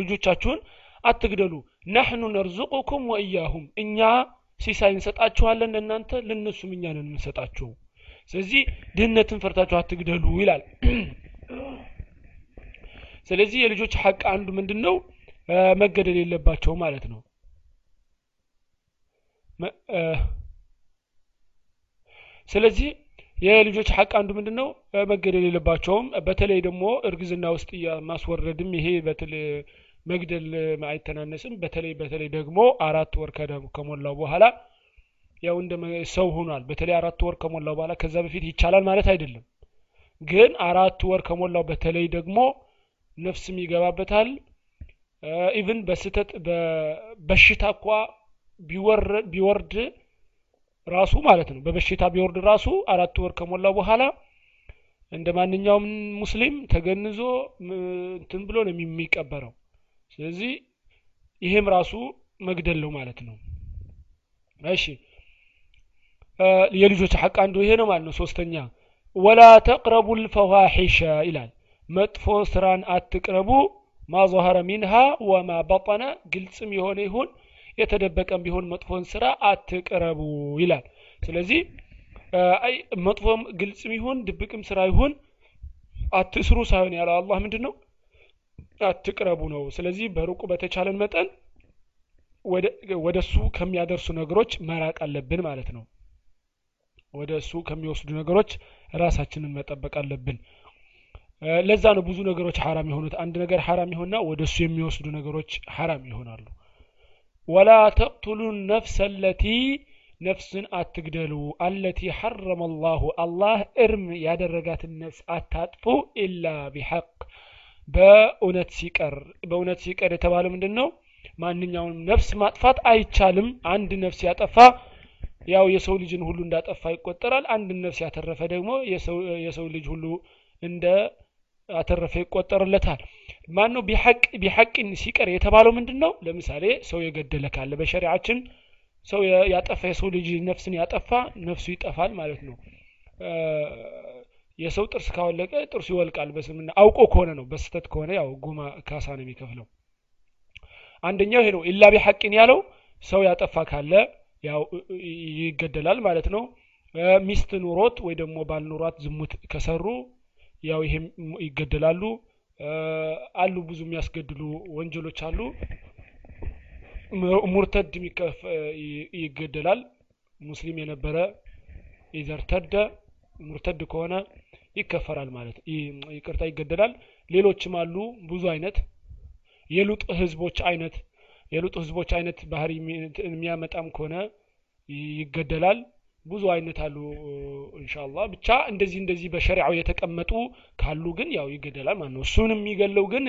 ልጆቻችሁን አትግደሉ። ናሕኑ ነርዙቁኩም ወእያሁም እኛ ሲሳይ እንሰጣችኋለን ለእናንተ ለእነሱም እኛ ነን የምንሰጣችሁ ስለዚህ ድህነትን ፈርታችሁ አትግደሉ ይላል። ስለዚህ የልጆች ሐቅ አንዱ ምንድን ነው መገደል የለባቸው ማለት ነው። ስለዚህ የልጆች ሐቅ አንዱ ምንድን ነው መገደል የለባቸውም። በተለይ ደግሞ እርግዝና ውስጥ ማስወረድም ይሄ መግደል አይተናነስም። በተለይ በተለይ ደግሞ አራት ወር ከሞላው በኋላ ያው እንደ ሰው ሆኗል። በተለይ አራት ወር ከሞላው በኋላ ከዛ በፊት ይቻላል ማለት አይደለም። ግን አራት ወር ከሞላው በተለይ ደግሞ ነፍስም ይገባበታል። even በስተት በበሽታ እኳ ቢወርድ ራሱ ማለት ነው። በበሽታ ቢወርድ ራሱ አራት ወር ከሞላው በኋላ እንደ ማንኛውም ሙስሊም ተገንዞ እንትን ብሎ ነው የሚቀበረው ስለዚህ ይሄም ራሱ መግደል ነው ማለት ነው። እሺ። የልጆች ሐቅ አንዱ ይሄ ነው ማለት ነው። ሶስተኛ ولا تقربوا الفواحش ይላል። መጥፎ ስራን አትቅረቡ ما ظهر منها ወማ በጠነ ግልጽም የሆነ ይሁን የተደበቀም ቢሆን መጥፎን ስራ አትቅረቡ ይላል። ስለዚህ መጥፎም ግልጽም ይሁን ድብቅም ስራ ይሁን አትስሩ ሳይሆን ያለው አላህ ምንድን ነው አትቅረቡ ነው። ስለዚህ በሩቁ በተቻለን መጠን ወደ እሱ ከሚያደርሱ ነገሮች መራቅ አለብን ማለት ነው። ወደ እሱ ከሚወስዱ ነገሮች ራሳችንን መጠበቅ አለብን። ለዛ ነው ብዙ ነገሮች ሐራም የሆኑት። አንድ ነገር ሐራም ይሆንና ወደ እሱ የሚወስዱ ነገሮች ሐራም ይሆናሉ። ወላ ተቅቱሉ ነፍስ አለቲ ነፍስን አትግደሉ። አለቲ ሐረመ አላሁ። አላህ እርም ያደረጋትን ነፍስ አታጥፉ ኢላ ቢሐቅ በእውነት ሲቀር በእውነት ሲቀር የተባለ ምንድን ነው ማንኛውንም ነፍስ ማጥፋት አይቻልም። አንድ ነፍስ ያጠፋ ያው የሰው ልጅን ሁሉ እንዳጠፋ ይቆጠራል። አንድን ነፍስ ያተረፈ ደግሞ የሰው ልጅ ሁሉ እንደ አተረፈ ይቆጠርለታል። ማን ነው ቢሐቅ ቢሐቅን ሲቀር የተባለው ምንድን ነው ለምሳሌ ሰው የገደለ ካለ በሸሪዓችን ሰው ያጠፋ የሰው ልጅ ነፍስን ያጠፋ ነፍሱ ይጠፋል ማለት ነው የሰው ጥርስ ካወለቀ ጥርሱ ይወልቃል በስምና አውቆ ከሆነ ነው በስተት ከሆነ ያው ጉማ ካሳ ነው የሚከፍለው። አንደኛው ይሄ ነው ኢላ ቢሐቅን ያለው ሰው ያጠፋ ካለ ያው ይገደላል ማለት ነው። ሚስት ኑሮት ወይ ደግሞ ባል ዝሙት ከሰሩ ያው ይሄም ይገደላሉ። አሉ ብዙ የሚያስገድሉ ወንጀሎች አሉ። ሙርተድ ይገደላል። ሙስሊም የነበረ ኢዘርተደ ሙርተድ ከሆነ ይከፈራል ማለት ይቅርታ ይገደላል። ሌሎችም አሉ። ብዙ አይነት የሉጥ ህዝቦች አይነት የሉጥ ህዝቦች አይነት ባህሪ የሚያመጣም ከሆነ ይገደላል። ብዙ አይነት አሉ ኢንሻአላህ። ብቻ እንደዚህ እንደዚህ በሸሪዓው የተቀመጡ ካሉ ግን ያው ይገደላል ማለት ነው። እሱንም የሚገለው ግን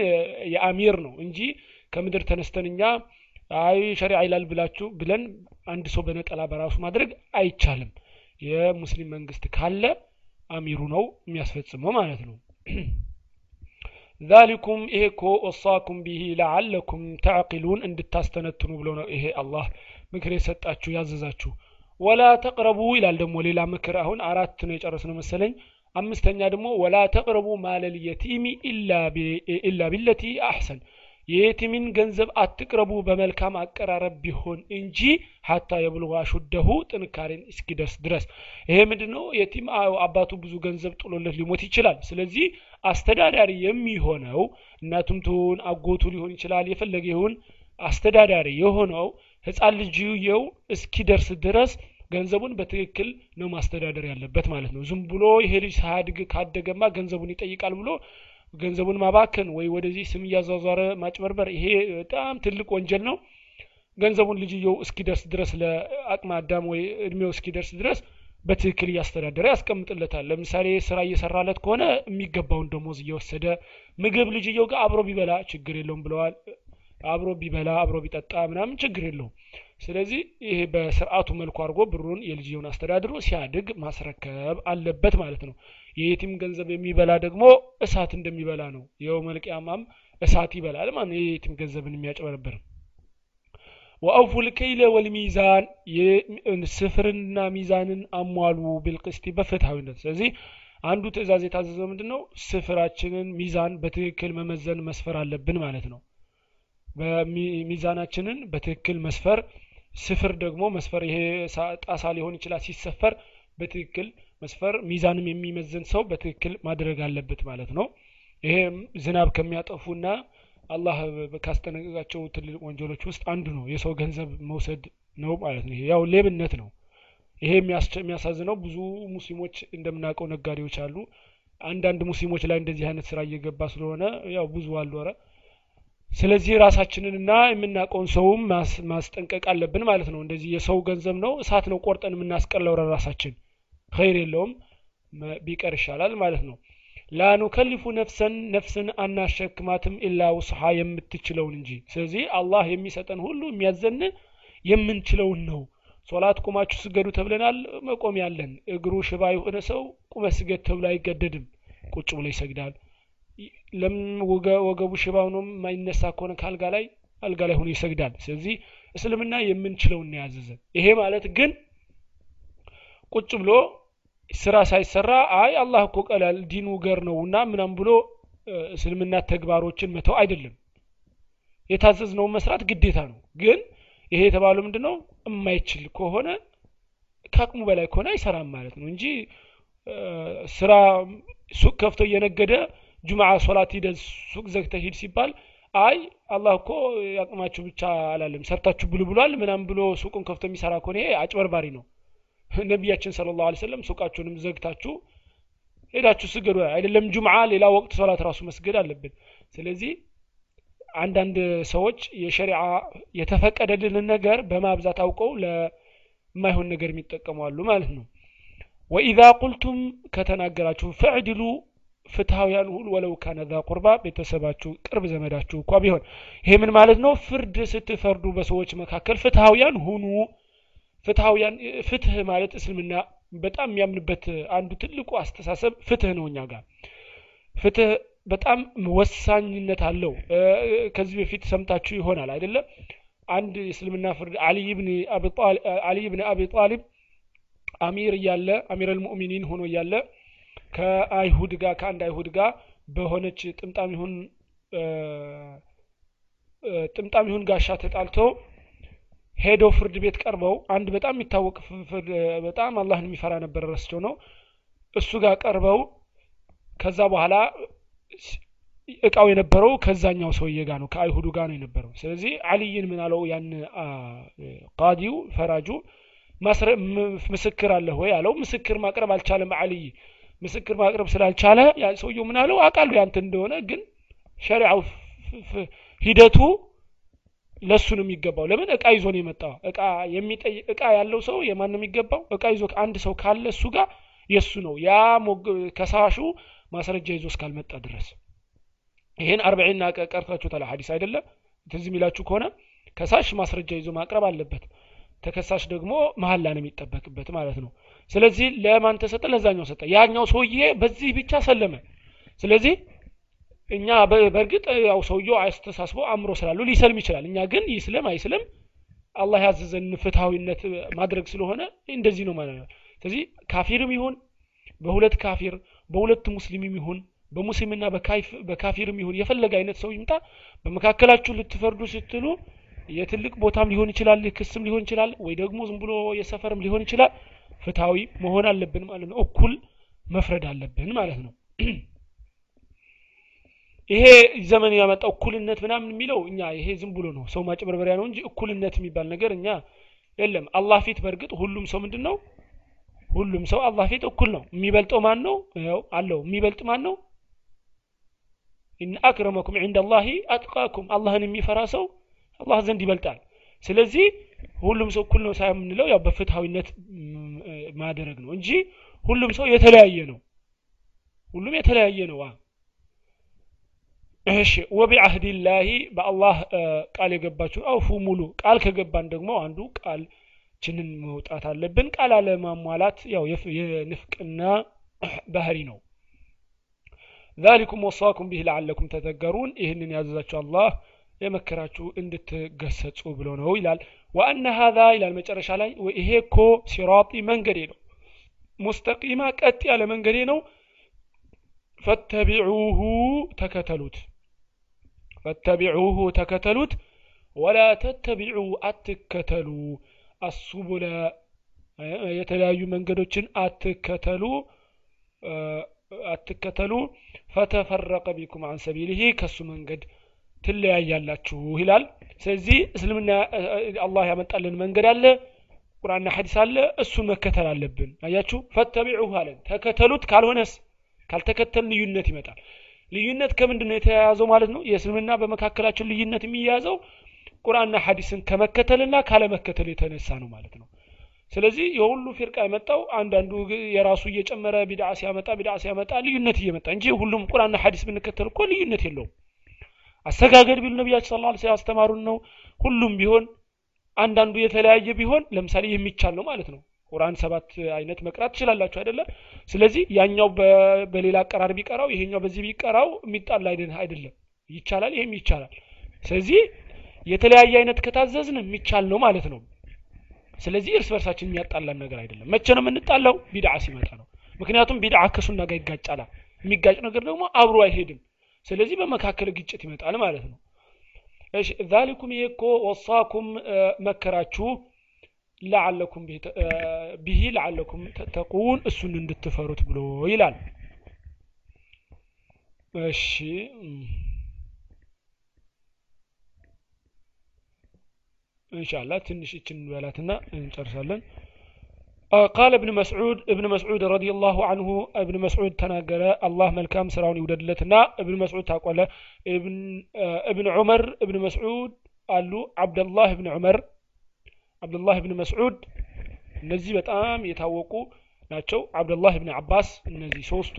የአሚር ነው እንጂ ከምድር ተነስተን እኛ አይ ሸሪዓ ይላል ብላችሁ ብለን አንድ ሰው በነጠላ በራሱ ማድረግ አይቻልም የሙስሊም መንግስት ካለ አሚሩ ነው የሚያስፈጽመው ማለት ነው። ዛሊኩም ይሄ እኮ ወሳኩም ቢሂ ለዓለኩም ተዕቂሉን እንድታስተነትኑ ብሎ ነው ይሄ አላህ ምክር የሰጣችሁ ያዘዛችሁ። ወላ ተቅረቡ ይላል ደግሞ ሌላ ምክር አሁን አራት ነው የጨረስነው መሰለኝ። አምስተኛ ደግሞ ወላ ተቅረቡ ማለል የቲሚ ኢላ ቢለቲ አሕሰን የየቲሚን ገንዘብ አትቅረቡ በመልካም አቀራረብ ቢሆን እንጂ ሀታ የብልጓ ሹደሁ ጥንካሬን እስኪደርስ ድረስ። ይሄ ምንድን ነው የቲም አባቱ ብዙ ገንዘብ ጥሎለት ሊሞት ይችላል። ስለዚህ አስተዳዳሪ የሚሆነው እናቱም ትሁን አጎቱ ሊሆን ይችላል የፈለገ ይሁን አስተዳዳሪ የሆነው ህፃን ልጅየው እስኪደርስ ድረስ ገንዘቡን በትክክል ነው ማስተዳደር ያለበት ማለት ነው። ዝም ብሎ ይሄ ልጅ ሳያድግ ካደገማ ገንዘቡን ይጠይቃል ብሎ ገንዘቡን ማባከን ወይ ወደዚህ ስም እያዟዟረ ማጭበርበር ይሄ በጣም ትልቅ ወንጀል ነው። ገንዘቡን ልጅየው እስኪደርስ ድረስ ለአቅመ አዳም ወይ እድሜው እስኪደርስ ድረስ በትክክል እያስተዳደረ ያስቀምጥለታል። ለምሳሌ ስራ እየሰራለት ከሆነ የሚገባውን ደሞዝ እየወሰደ ምግብ ልጅየው ጋር አብሮ ቢበላ ችግር የለውም ብለዋል አብሮ ቢበላ አብሮ ቢጠጣ ምናምን ችግር የለውም። ስለዚህ ይሄ በስርዓቱ መልኩ አድርጎ ብሩን የልጅየውን አስተዳድሮ ሲያድግ ማስረከብ አለበት ማለት ነው። የየቲም ገንዘብ የሚበላ ደግሞ እሳት እንደሚበላ ነው። የው መልቅያማም እሳት ይበላል ማለት ነው። የየቲም ገንዘብን የሚያጭበረብር። ወአውፉ ልከይለ ወልሚዛን ስፍርንና ሚዛንን አሟሉ ቢልቅስቲ በፍትሐዊነት። ስለዚህ አንዱ ትእዛዝ የታዘዘው ምንድን ነው ስፍራችንን ሚዛን በትክክል መመዘን መስፈር አለብን ማለት ነው በሚዛናችንን በትክክል መስፈር ስፍር ደግሞ መስፈር። ይሄ ጣሳ ሊሆን ይችላል ሲሰፈር በትክክል መስፈር። ሚዛንም የሚመዝን ሰው በትክክል ማድረግ አለበት ማለት ነው። ይሄ ዝናብ ከሚያጠፉና አላህ ካስጠነቀቃቸው ትልልቅ ወንጀሎች ውስጥ አንዱ ነው። የሰው ገንዘብ መውሰድ ነው ማለት ነው። ያው ሌብነት ነው። ይሄ የሚያሳዝነው ብዙ ሙስሊሞች እንደምናውቀው ነጋዴዎች አሉ። አንዳንድ ሙስሊሞች ላይ እንደዚህ አይነት ስራ እየገባ ስለሆነ ያው ብዙ አሉ ስለዚህ ራሳችንንና የምናውቀውን ሰውም ማስጠንቀቅ አለብን ማለት ነው። እንደዚህ የሰው ገንዘብ ነው እሳት ነው ቆርጠን የምናስቀለው ራሳችን ኸይር የለውም ቢቀር ይሻላል ማለት ነው። ላኑከሊፉ ነፍሰን ነፍስን አናሸክማትም ኢላ ውስሓ የምትችለውን እንጂ። ስለዚህ አላህ የሚሰጠን ሁሉ የሚያዘን የምንችለውን ነው። ሶላት ቁማችሁ ስገዱ ተብለናል መቆም ያለን እግሩ ሽባ የሆነ ሰው ቁመ ስገድ ተብሎ አይገደድም። ቁጭ ብሎ ይሰግዳል ለምን ወገቡ ሽባ ሆኖ የማይነሳ ከሆነ ከአልጋ ላይ አልጋ ላይ ሆኖ ይሰግዳል። ስለዚህ እስልምና የምንችለውን ያዘዘ ይሄ ማለት ግን ቁጭ ብሎ ስራ ሳይሰራ አይ አላህ እኮ ቀላል ዲኑ ገር ነው እና ምናም ብሎ እስልምና ተግባሮችን መተው አይደለም። የታዘዝነውን መስራት ግዴታ ነው። ግን ይሄ የተባለው ምንድ ነው የማይችል ከሆነ ከአቅሙ በላይ ከሆነ አይሰራም ማለት ነው እንጂ ስራ ሱቅ ከፍቶ እየነገደ ጁምዓ ሶላት ሂደ ሱቅ ዘግተ ሂድ ሲባል አይ አላህ እኮ ያቅማችሁ ብቻ አላለም ሰርታችሁ ብሉ ብሏል ምናም ብሎ ሱቁን ከፍቶ የሚሰራ ከሆነ ይሄ አጭበርባሪ ነው። ነቢያችን ስለ ላሁ ሰለም ሱቃችሁንም ዘግታችሁ ሄዳችሁ ስገዱ አይደለም ጁምዓ ሌላ ወቅት ሶላት ራሱ መስገድ አለብን። ስለዚህ አንዳንድ ሰዎች የሸሪዓ የተፈቀደልንን ነገር በማብዛት አውቀው ለማይሆን ነገር የሚጠቀሙ አሉ ማለት ነው። ወኢዛ ቁልቱም ከተናገራችሁ ፈዕድሉ ፍትሐውያን ሁሉ ወለው ካነ ዛ ቁርባ ቤተሰባችሁ ቅርብ ዘመዳችሁ እኳ ቢሆን። ይሄ ምን ማለት ነው? ፍርድ ስትፈርዱ በሰዎች መካከል ፍትሐውያን ሁኑ። ፍትሐውያን ፍትህ ማለት እስልምና በጣም የሚያምንበት አንዱ ትልቁ አስተሳሰብ ፍትህ ነው እኛ ጋር። ፍትህ በጣም ወሳኝነት አለው። ከዚህ በፊት ሰምታችሁ ይሆናል አይደለም አንድ እስልምና ፍርድ አሊ ብን አቢ ጣሊብ አሚር እያለ አሚር አልሙእሚኒን ሆኖ እያለ ከአይሁድ ጋር ከአንድ አይሁድ ጋር በሆነች ጥምጣም ይሁን ጥምጣም ይሁን ጋሻ ተጣልቶ ሄደው ፍርድ ቤት ቀርበው አንድ በጣም የሚታወቅ በጣም አላህን የሚፈራ ነበር ረስቸው ነው። እሱ ጋር ቀርበው ከዛ በኋላ እቃው የነበረው ከዛኛው ሰውዬ ጋር ነው ከአይሁዱ ጋር ነው የነበረው። ስለዚህ አልይን ምን አለው? ያን ቃዲው ፈራጁ ምስክር አለህ ወይ አለው። ምስክር ማቅረብ አልቻለም አልይ ምስክር ማቅረብ ስላልቻለ ያ ሰውየው ምን አለው? አውቃለሁ ያንተ እንደሆነ ግን ሸሪዓው ሂደቱ ለሱ ነው የሚገባው። ለምን? እቃ ይዞ ነው የመጣው። እቃ የሚጠይቅ እቃ ያለው ሰው የማን ነው የሚገባው? እቃ ይዞ አንድ ሰው ካለ እሱ ጋር የሱ ነው። ያ ከሳሹ ማስረጃ ይዞ እስካልመጣ ድረስ። ይሄን አርበዒና ቀርታችሁታል። ሀዲስ አይደለም ትዝ የሚላችሁ ከሆነ ከሳሽ ማስረጃ ይዞ ማቅረብ አለበት። ተከሳሽ ደግሞ መሀላ ነው የሚጠበቅበት ማለት ነው ስለዚህ ለማን ተሰጠ? ለዛኛው ሰጠ። ያኛው ሰውዬ በዚህ ብቻ ሰለመ። ስለዚህ እኛ በእርግጥ ያው ሰውየው አስተሳስቦ አእምሮ ስላሉ ሊሰልም ይችላል። እኛ ግን ይስለም አይስለም አላህ ያዘዘን ፍትሐዊነት ማድረግ ስለሆነ እንደዚህ ነው ማለት ነው። ስለዚህ ካፊርም ይሁን በሁለት ካፊር በሁለት ሙስሊምም ይሁን በሙስሊምና በካፊርም ይሁን የፈለገ አይነት ሰው ይምጣ። በመካከላችሁ ልትፈርዱ ስትሉ የትልቅ ቦታም ሊሆን ይችላል ክስም ሊሆን ይችላል ወይ ደግሞ ዝም ብሎ የሰፈርም ሊሆን ይችላል ፍትሐዊ መሆን አለብን ማለት ነው። እኩል መፍረድ አለብን ማለት ነው። ይሄ ዘመን ያመጣው እኩልነት ምናምን የሚለው እኛ ይሄ ዝም ብሎ ነው ሰው ማጭበርበሪያ ነው እንጂ እኩልነት የሚባል ነገር እኛ የለም። አላህ ፊት በእርግጥ ሁሉም ሰው ምንድን ነው ሁሉም ሰው አላህ ፊት እኩል ነው። የሚበልጠው ማን ነው? ያው አለው። የሚበልጥ ማን ነው? ኢነ አክረመኩም ዒንደ አላሂ አጥቃኩም አላህን የሚፈራ ሰው አላህ ዘንድ ይበልጣል ስለዚህ ሁሉም ሰው እኩል ነው ሳይሆን የምንለው ያው በፍትሐዊነት ማድረግ ነው እንጂ ሁሉም ሰው የተለያየ ነው ሁሉም የተለያየ ነው እሺ ወቢዐህዲላሂ በአላህ ቃል የገባችሁ አውፉ ሙሉ ቃል ከገባን ደግሞ አንዱ ቃል ችንን መውጣት አለብን ቃል አለማሟላት ያው የንፍቅና ባህሪ ነው ذلكم وصاكم به لعلكم تذكرون ይህንን ያዘዛችሁ አላህ የመከራችሁ እንድትገሰጹ ብሎ ነው ይላል። ወአነ ሀዛ ይላል መጨረሻ ላይ ይሄ እኮ ሲራጢ መንገዴ ነው። ሙስተቂማ ቀጥ ያለ መንገዴ ነው። ፈተቢዑሁ ተከተሉት። ፈተቢዑሁ ተከተሉት። ወላ ተተቢዑ አትከተሉ። አሱቡለ የተለያዩ መንገዶችን አትከተሉ። አትከተሉ። ፈተፈረቀ ቢኩም አን ሰቢልህ ከሱ መንገድ ትለያያላችሁ ይላል። ስለዚህ እስልምና አላህ ያመጣልን መንገድ አለ ቁርአንና ሐዲስ አለ እሱን መከተል አለብን። አያችሁ? ፈተቢዑሁ አለን። ተከተሉት ካልሆነስ? ካልተከተል ልዩነት ይመጣል። ልዩነት ከምንድን ነው የተያያዘው ማለት ነው? የእስልምና በመካከላችን ልዩነት የሚያያዘው ቁርአንና ሐዲስን ከመከተልና ካለመከተል የተነሳ ነው ማለት ነው። ስለዚህ የሁሉ ፊርቃ የመጣው አንዳንዱ የራሱ እየጨመረ ቢድዓ ሲያመጣ ቢድዓ ሲያመጣ ልዩነት እየመጣ እንጂ ሁሉም ቁርአንና ሐዲስ ብንከተል እኮ ልዩነት የለውም አሰጋገድ ቢሉ ነቢያችን ስለ ላ ያስተማሩን ነው። ሁሉም ቢሆን አንዳንዱ የተለያየ ቢሆን ለምሳሌ የሚቻል ነው ማለት ነው። ቁርአን ሰባት አይነት መቅራት ትችላላችሁ አይደለም ስለዚህ ያኛው በሌላ አቀራር ቢቀራው ይሄኛው በዚህ ቢቀራው የሚጣል አይደለም። ይቻላል ይሄም ይቻላል። ስለዚህ የተለያየ አይነት ከታዘዝን የሚቻል ነው ማለት ነው። ስለዚህ እርስ በርሳችን የሚያጣላን ነገር አይደለም። መቼ ነው የምንጣላው? ቢድዓ ሲመጣ ነው። ምክንያቱም ቢድዓ ከሱና ጋር ይጋጫላል የሚጋጭ ነገር ደግሞ አብሮ አይሄድም ስለዚህ በመካከል ግጭት ይመጣል ማለት ነው። እሺ ዛሊኩም ይሄ እኮ ወሳኩም መከራችሁ ለዓለኩም ብሂ ለዓለኩም ተተቁን እሱን እንድትፈሩት ብሎ ይላል። እሺ ኢንሻአላህ ትንሽ እችን በላትና እንጨርሳለን ቃል እብን መስዑድ እብን መስዑድ ረዲየላሁ አንሁ እብን መስዑድ ተናገረ አላህ መልካም ስራውን ይውደድለትና እብን መስዑድ ታቆለ እብን ዑመር እብን መስዑድ አሉ። አብደላህ እብን ዑመር አብዱላህ ብን መስዑድ እነዚህ በጣም የታወቁ ናቸው። አብደላህ ብን አባስ እነዚህ ሶስቱ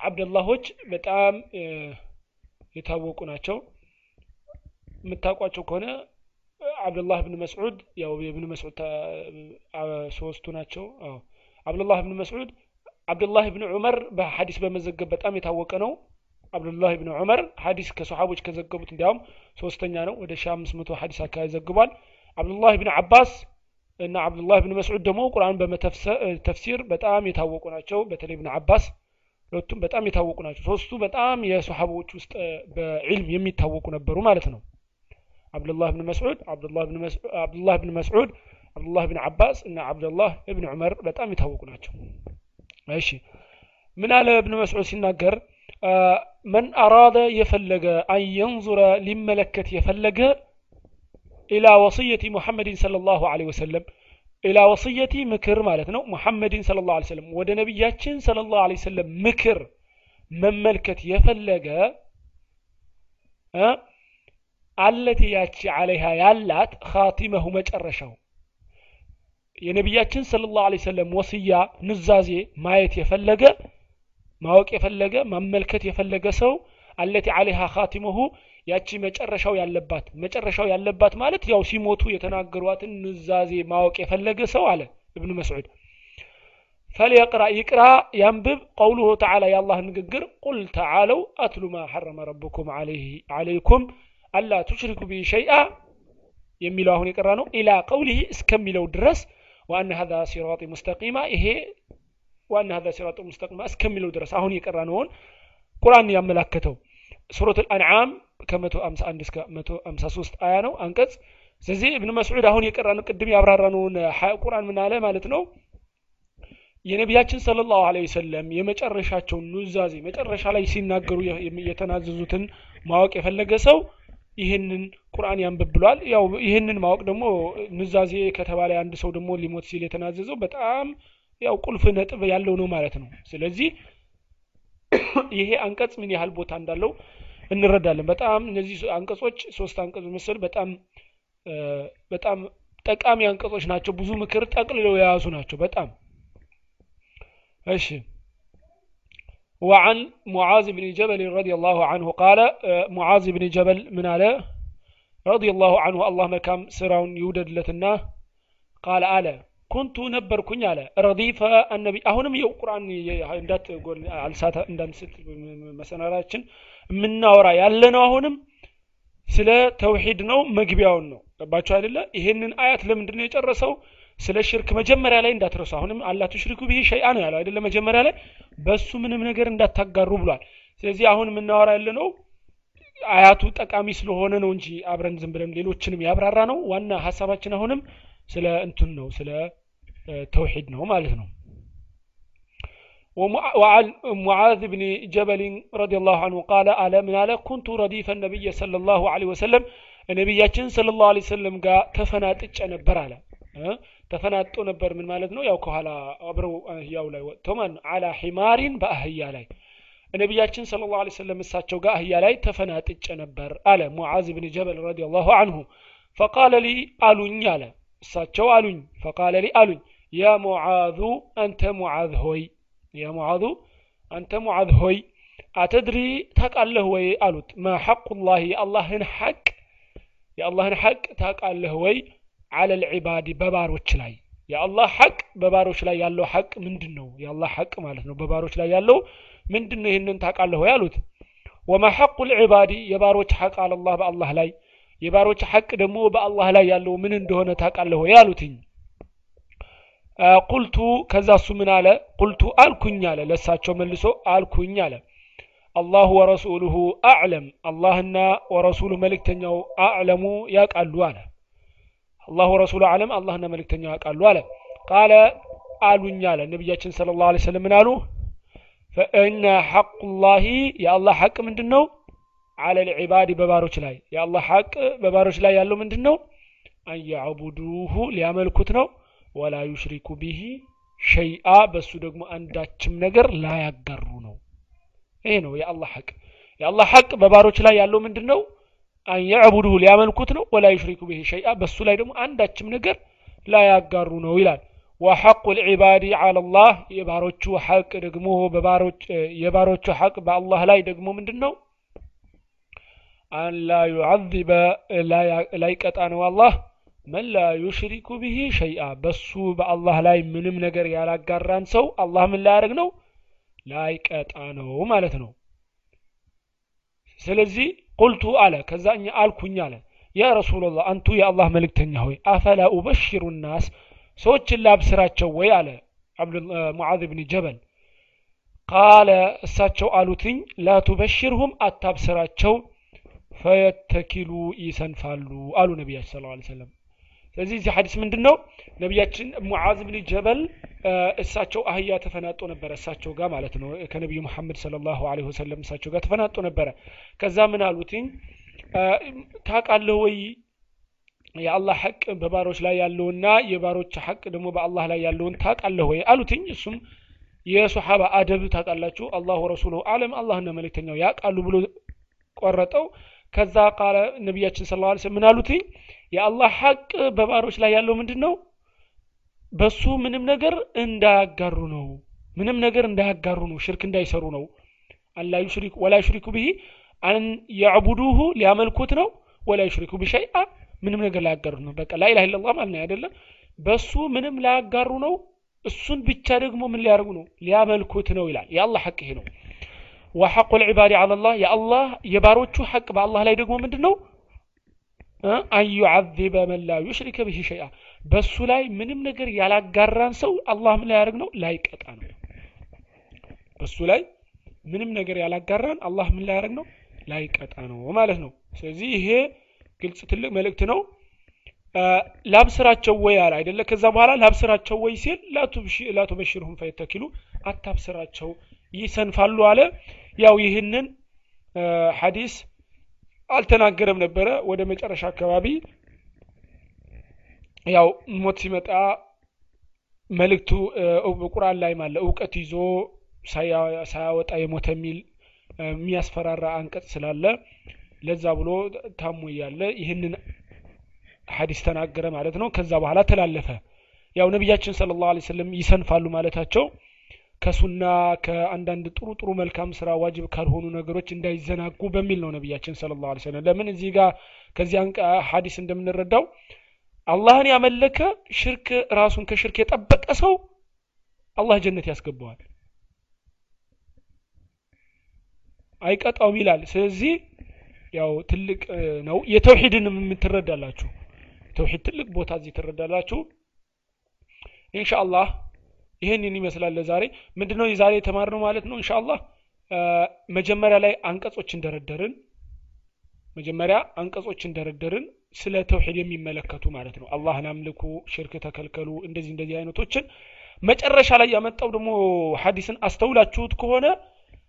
አብደላሆች በጣም የታወቁ ናቸው። የምታውቋቸው ከሆነ አብዱላህ ብን መስዑድ ያው የብን መስዑድ ሶስቱ ናቸው። አብዱላህ ብን መስዑድ አብዱላህ ብን ዑመር በሐዲስ በመዘገብ በጣም የታወቀ ነው። አብዱላህ ብን ዑመር ሐዲስ ከሰሓቦች ከዘገቡት እንዲያውም ሶስተኛ ነው። ወደ ሺ አምስት መቶ ሐዲስ አካባቢ ዘግቧል። አብዱላህ ብን አባስ እና አብዱላህ ብን መስዑድ ደግሞ ቁርአን በተፍሲር በጣም የታወቁ ናቸው። በተለይ ብን አባስ ሁለቱም በጣም የታወቁ ናቸው። ሶስቱ በጣም የሶሓቦች ውስጥ በዕልም የሚታወቁ ነበሩ ማለት ነው አብዱላህ ብን መስዑድ አብዱላህ ብን መስዑድ አብዱላህ ብን አባስ እና አብዱላህ እብን ዑመር በጣም የታወቁ ናቸው። እሺ። ምን አለ እብን መስዑድ ሲናገር? መን አራደ የፈለገ አን የንዙረ ሊመለከት የፈለገ ኢላ ወስየቲ ሙሐመድን ሰለ ላሁ ለ ወሰለም። ኢላ ወስየቲ ምክር ማለት ነው። ሙሐመድን ስለ ላሁ ሰለም ወደ ነቢያችን ስለ ላሁ ለ ሰለም ምክር መመልከት የፈለገ አለቲ ያቺ አለይሃ ያላት ካቲመሁ መጨረሻው የነቢያችን صلى الله عليه وسلم وصية ኑዛዜ ማየት የፈለገ ማወቅ የፈለገ መመልከት የፈለገ ሰው التي عليها خاتمه ያቺ መጨረሻው ያለባት መጨረሻው ያለባት ማለት ያው ሲሞቱ የተናገሯትን ኑዛዜ ማወቅ የፈለገ ሰው አለ እብኑ መስዑድ። فليقرأ يقرأ ያንብብ። قوله تعالى የአላህ ንግግር قل تعالوا أتل ما حرم ربكم عليكم ألا تشركوا به شيئا የሚለው አሁን የቀራ ነው ኢላ ቀውሊህ እስከሚለው ድረስ ዋና ሀዛ ሲራጢ ሙስተቂማ ይሄ ዋና ሀዛ ሲራጢ ሙስተቂማ እስከሚለው ድረስ አሁን የቀራ ነውን ቁርአን ያመላከተው ሱረት አልአንዓም ከ151 እስከ 153 አያ ነው አንቀጽ። ስለዚህ እብን መስዑድ አሁን የቀራነው ቅድም ያብራራነውን ቁርአን ምን አለ ማለት ነው? የነቢያችን ስለ ላሁ ወሰለም የመጨረሻቸውን ኑዛዜ መጨረሻ ላይ ሲናገሩ የተናዘዙትን ማወቅ የፈለገ ሰው ይህንን ቁርአን ያንብብ ብሏል ያው ይህንን ማወቅ ደግሞ ኑዛዜ ከተባለ አንድ ሰው ደግሞ ሊሞት ሲል የተናዘዘው በጣም ያው ቁልፍ ነጥብ ያለው ነው ማለት ነው። ስለዚህ ይሄ አንቀጽ ምን ያህል ቦታ እንዳለው እንረዳለን። በጣም እነዚህ አንቀጾች ሶስት አንቀጾች መሰል በጣም በጣም ጠቃሚ አንቀጾች ናቸው። ብዙ ምክር ጠቅልለው የያዙ ናቸው በጣም። እሺ وعن معاذ بن جبل رضي الله عنه قال معاذ بن جبل من على رضي الله عنه الله مكام سراون يودد لتنا قال على ኩንቱ ነበርኩኝ አለ ረዲፈ አነቢ አሁንም የው ቁርአን እንዳት አልሳታ እንዳንስት መሰናራችን የምናወራ ያለ ነው አሁንም ስለ ተውሂድ ነው መግቢያውን ነው ገባችሁ አይደለ ይሄንን አያት ለምንድን ነው የጨረሰው ስለ ሽርክ መጀመሪያ ላይ እንዳትረሱ አሁንም አላ ቱሽሪኩ ብሂ ሸይአ ነው ያለው አይደለ መጀመሪያ ላይ በሱ ምንም ነገር እንዳታጋሩ ብሏል ስለዚህ አሁን የምናወራ ያለ ነው አያቱ ጠቃሚ ስለሆነ ነው እንጂ አብረን ዝም ብለን ሌሎችንም ያብራራ ነው ዋና ሀሳባችን አሁንም ስለ እንትን ነው ስለ ተውሂድ ነው ማለት ነው وعن معاذ بن جبل رضي الله عنه قال على من على كنت رديف النبي صلى الله عليه وسلم ነቢያችን ስለ ላሁ ለ ሰለም ጋር ተፈናጥጨ ነበር አለ ተፈናጦ ነበር። ምን ማለት ነው? ያው ከኋላ አብረው አህያው ላይ ወጥተው ማለት ነው على حمار በአህያ ላይ። ነቢያችን صلى الله عليه وسلم እሳቸው ጋር አህያ ላይ ተፈናጥጨ ነበር አለ ሙዓዝ ብን ጀበል رضي الله عنه فقال لي አሉኝ አለ። እሳቸው አሉኝ። فقال لي አሉኝ። يا معاذ አንተ ሙዓዝ ሆይ يا معاذ አንተ ሙዓዝ ሆይ አተድሪ ታቃለህ ወይ አሉት። ማ ሐቁ ላህ የአላህን ሐቅ የአላህን ሐቅ ታቃለህ ወይ አለ ልዕባድ በባሮች ላይ። የአላህ ሐቅ በባሮች ላይ ያለው ሐቅ ምንድን ነው የአላህ ሐቅ ማለት ነው። በባሮች ላይ ያለው ምንድን ነው ይህንን ታቃለህ ወይ አሉት። ወማ ሐቁ ልዕባድ የባሮች ሐቅ አለላህ በአላህ ላይ። የባሮች ሐቅ ደግሞ በአላህ ላይ ያለው ምን እንደሆነ ታውቃለህ ወይ አሉትኝ። ቁልቱ ከዛ እሱ ምን አለ? ቁልቱ አልኩኝ አለ። ለእሳቸው መልሶ አልኩኝ አለ። አላሁ ወረሱሉሁ አዕለም አላህና ወረሱሉ መልእክተኛው አዕለሙ ያውቃሉ አለ አላሁ ወረሱሉ አዕለም አላህና መልእክተኛው ያውቃሉ አለ። ቃለ አሉኝ አለ ነቢያችን ስለ ላሁ ሰለም ምን አሉ? ፈእነ ሐቁ ላሂ የአላህ ሐቅ ምንድን ነው አለ ልዕባድ በባሮች ላይ። የአላህ ሐቅ በባሮች ላይ ያለው ምንድን ነው አንያዕቡዱሁ ሊያመልኩት ነው። ወላ ዩሽሪኩ ቢሂ ሸይአ በሱ ደግሞ አንዳችም ነገር ላያጋሩ ነው። ይሄ ነው የአላህ ሐቅ። የአላህ ሐቅ በባሮች ላይ ያለው ምንድን ነው አንያዕቡዱሁ ሊያመልኩት ነው ወላ ዩሽሪኩ ቢሂ ሸይአ በሱ ላይ ደግሞ አንዳችም ነገር ላያጋሩ ነው ይላል። ወሐቁ ልዕባድ አላ የባሮቹ ሐቅ ደግሞ የባሮቹ ሐቅ በአላህ ላይ ደግሞ ምንድን ነው አን ላ ዩዓዚበ ላይቀጣ ነው አላህ። መን ላ ዩሽሪኩ ብሂ ሸይአ በሱ በአላህ ላይ ምንም ነገር ያላጋራን ሰው አላህ ምን ላያደርግ ነው? ላይቀጣ ነው ማለት ነው። ስለዚህ ቁልቱ አለ። ከዛ እኛ አልኩኝ አለ። ያ ረሱላላህ አንቱ የአላህ መልእክተኛ ሆይ አፈላ ኡበሽሩ ናስ ሰዎችን ላብስራቸው ወይ አለ ሙዓዝ ብን ጀበል። ቃለ እሳቸው አሉትኝ ላ ቱበሽርሁም አታብስራቸው ፈየተኪሉ ይሰንፋሉ አሉ ነቢያችን ስለ ሰለም ስለዚህ እዚህ ሐዲስ ምንድን ነው ነቢያችን ሙዓዝ ብን ጀበል እሳቸው አህያ ተፈናጦ ነበረ እሳቸው ጋር ማለት ነው። ከነቢዩ መሐመድ ሰለላሁ ዐለይሂ ወሰለም እሳቸው ጋር ተፈናጦ ነበረ። ከዛ ምን አሉትኝ? ታውቃለህ ወይ? የአላህ ሐቅ በባሮች ላይ ያለውና የባሮች ሐቅ ደግሞ በአላህ ላይ ያለውን ታውቃለህ ወይ አሉትኝ? እሱም የሶሓባ አደብ ታውቃላችሁ አላሁ ረሱሉሁ አለም አላህና መልእክተኛው ያውቃሉ ብሎ ቆረጠው። ከዛ ቃለ ነቢያችን ስለ ላ ምን አሉትኝ የአላህ ሐቅ በባሮች ላይ ያለው ምንድን ነው በሱ ምንም ነገር እንዳያጋሩ ነው። ምንም ነገር እንዳያጋሩ ነው። ሽርክ እንዳይሰሩ ነው። አላ ዩሽሪኩ ወላ ዩሽሪኩ ብሂ አን ያዕቡዱሁ ሊያመልኩት ነው። ወላ ዩሽሪኩ ቢሸይአ ምንም ነገር ላያጋሩ ነው። በቃ ላኢላha ኢላላህ ማለት ነው። አይደለም በሱ ምንም ላያጋሩ ነው። እሱን ብቻ ደግሞ ምን ሊያደርጉ ነው? ሊያመልኩት ነው ይላል። የአላህ ሐቅ ይሄ ነው። ወሐቁ ልዕባድ አላላህ የአላህ የባሮቹ ሐቅ በአላህ ላይ ደግሞ ምንድን ነው አን ዩዓዚበ መን ላ ዩሽሪከ ብሂ ሸይአ። በሱ ላይ ምንም ነገር ያላጋራን ሰው አላህ ምን ላያደርግ ነው? ላይቀጣ ነው። በሱ ላይ ምንም ነገር ያላጋራን አላህ ምን ላያደርግ ነው? ላይቀጣ ነው ማለት ነው። ስለዚህ ይሄ ግልጽ ትልቅ መልእክት ነው። ላብስራቸው ወይ አለ አይደለ? ከዛ በኋላ ላብስራቸው ወይ ሲል ላቱበሽርሁም ፈየተኪሉ አታብስራቸው ይሰንፋሉ አለ። ያው ይህንን ሐዲስ አልተናገረም ነበረ። ወደ መጨረሻ አካባቢ ያው ሞት ሲመጣ መልእክቱ ቁርአን ላይም አለ እውቀት ይዞ ሳያወጣ የሞተ የሚል የሚያስፈራራ አንቀጽ ስላለ ለዛ ብሎ ታሞ እያለ ይህንን ሐዲስ ተናገረ ማለት ነው። ከዛ በኋላ ተላለፈ። ያው ነቢያችን ስለ ላሁ ሰለም ይሰንፋሉ ማለታቸው ከሱና ከአንዳንድ ጥሩ ጥሩ መልካም ስራ ዋጅብ ካልሆኑ ነገሮች እንዳይዘናጉ በሚል ነው ነቢያችን ስለ ላሁ ሰለም ለምን እዚህ ጋር ከዚህ ሐዲስ እንደምንረዳው አላህን ያመለከ ሽርክ ራሱን ከሽርክ የጠበቀ ሰው አላህ ጀነት ያስገባዋል። አይቀጣውም ይላል። ስለዚህ ያው ትልቅ ነው። የተውሂድንም የምትረዳላችሁ። ተውሂድ ትልቅ ቦታ እዚህ ትረዳላችሁ። ኢንሻአላህ ይህንን ይመስላል ለዛሬ። ምንድነው የዛሬ የተማርነው ማለት ነው? ኢንሻአላህ መጀመሪያ ላይ አንቀጾች እንደረደርን መጀመሪያ አንቀጾች እንደረደርን ስለ ተውሂድ የሚመለከቱ ማለት ነው። አላህን አምልኩ ሽርክ ተከልከሉ እንደዚህ እንደዚህ አይነቶችን መጨረሻ ላይ ያመጣው ደግሞ ሐዲስን አስተውላችሁት ከሆነ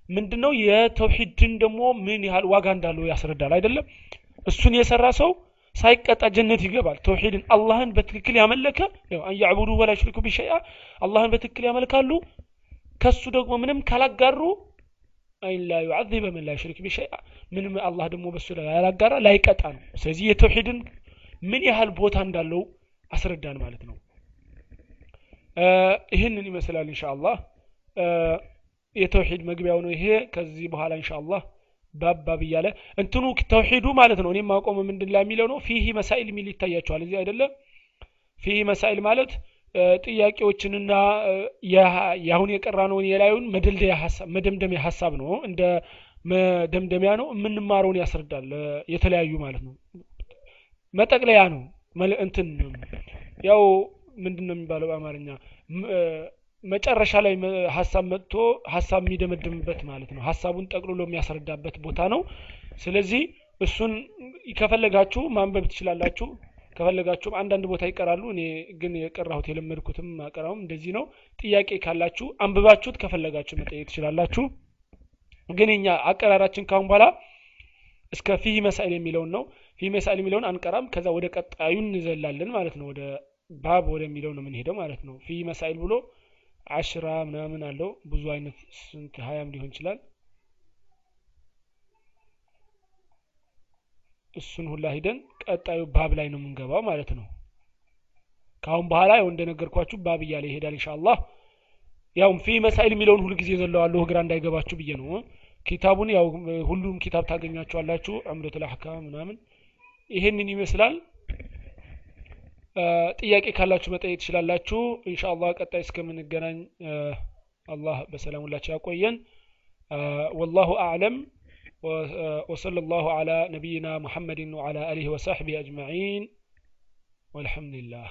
ምንድነው? የተውሂድን ደግሞ ምን ያህል ዋጋ እንዳለው ያስረዳል አይደለም? እሱን የሰራ ሰው ሳይቀጣ ጀነት ይገባል። ተውሂድን አላህን በትክክል ያመለከ አንያዕቡዱ ወላ ሽሪኩ ቢሸይአ አላህን በትክክል ያመልካሉ። ከሱ ደግሞ ምንም ካላጋሩ አይን ላ ዩዓዚበ ምን ላ ሽሪክ ቢሸይአ ምንም አላህ ደግሞ በሱ ላይ ላይቀጣ ነው። ስለዚህ የተውሂድን ምን ያህል ቦታ እንዳለው አስረዳን ማለት ነው። ይህንን ይመስላል ኢንሻአላህ። የተውሂድ መግቢያው ነው ይሄ። ከዚህ በኋላ ኢንሻአላህ ባባብ እያለ እንትኑ ተውሂዱ ማለት ነው። እኔም ማቆም ምንድን ላይ የሚለው ነው? ፊሂ መሳኢል የሚል ይታያቸዋል። እዚህ አይደለም? ፊሂ መሳኢል ማለት ጥያቄዎችንና የአሁን የቀራነውን የላዩን መደምደሚያ ሀሳብ ነው። እንደ መደምደሚያ ነው። የምንማረውን ያስረዳል። የተለያዩ ማለት ነው። መጠቅለያ ነው። እንትን ያው ምንድን ነው የሚባለው በአማርኛ መጨረሻ ላይ ሀሳብ መጥቶ ሀሳብ የሚደመድምበት ማለት ነው። ሀሳቡን ጠቅልሎ የሚያስረዳበት ቦታ ነው። ስለዚህ እሱን ከፈለጋችሁ ማንበብ ትችላላችሁ። ከፈለጋችሁም አንዳንድ ቦታ ይቀራሉ። እኔ ግን የቀራሁት የለመድኩትም አቀራውም እንደዚህ ነው። ጥያቄ ካላችሁ አንብባችሁት ከፈለጋችሁ መጠየቅ ትችላላችሁ። ግን እኛ አቀራራችን ካሁን በኋላ እስከ ፊህ መሳይል የሚለውን ነው። ፊህ መሳይል የሚለውን አንቀራም። ከዛ ወደ ቀጣዩ እንዘላለን ማለት ነው። ወደ ባብ ወደሚለው ነው የምንሄደው ማለት ነው። ፊህ መሳይል ብሎ አሽራ ምናምን አለው። ብዙ አይነት ስንት ሀያም ሊሆን ይችላል። እሱን ሁላ ሂደን ቀጣዩ ባብ ላይ ነው የምንገባው ማለት ነው። ካሁን በኋላ ያው እንደነገርኳችሁ ባብ እያለ ይሄዳል ኢንሻአላህ። ያውም ፊ መሳይል የሚለውን ሁሉ ጊዜ ዘለዋለሁ ግራ እንዳይገባችሁ ብዬ ነው። ኪታቡን ያው ሁሉም ኪታብ ታገኛችኋላችሁ። ዑምደቱል አህካም ምናምን ይሄንን ይመስላል ጥያቄ ካላችሁ መጠየቅ ትችላላችሁ ኢንሻአላህ ቀጣይ እስከምንገናኝ አላህ በሰላም ሁላችሁ ያቆየን والله أعلم وصلى الله على نبينا محمد وعلى آله وصحبه أجمعين والحمد لله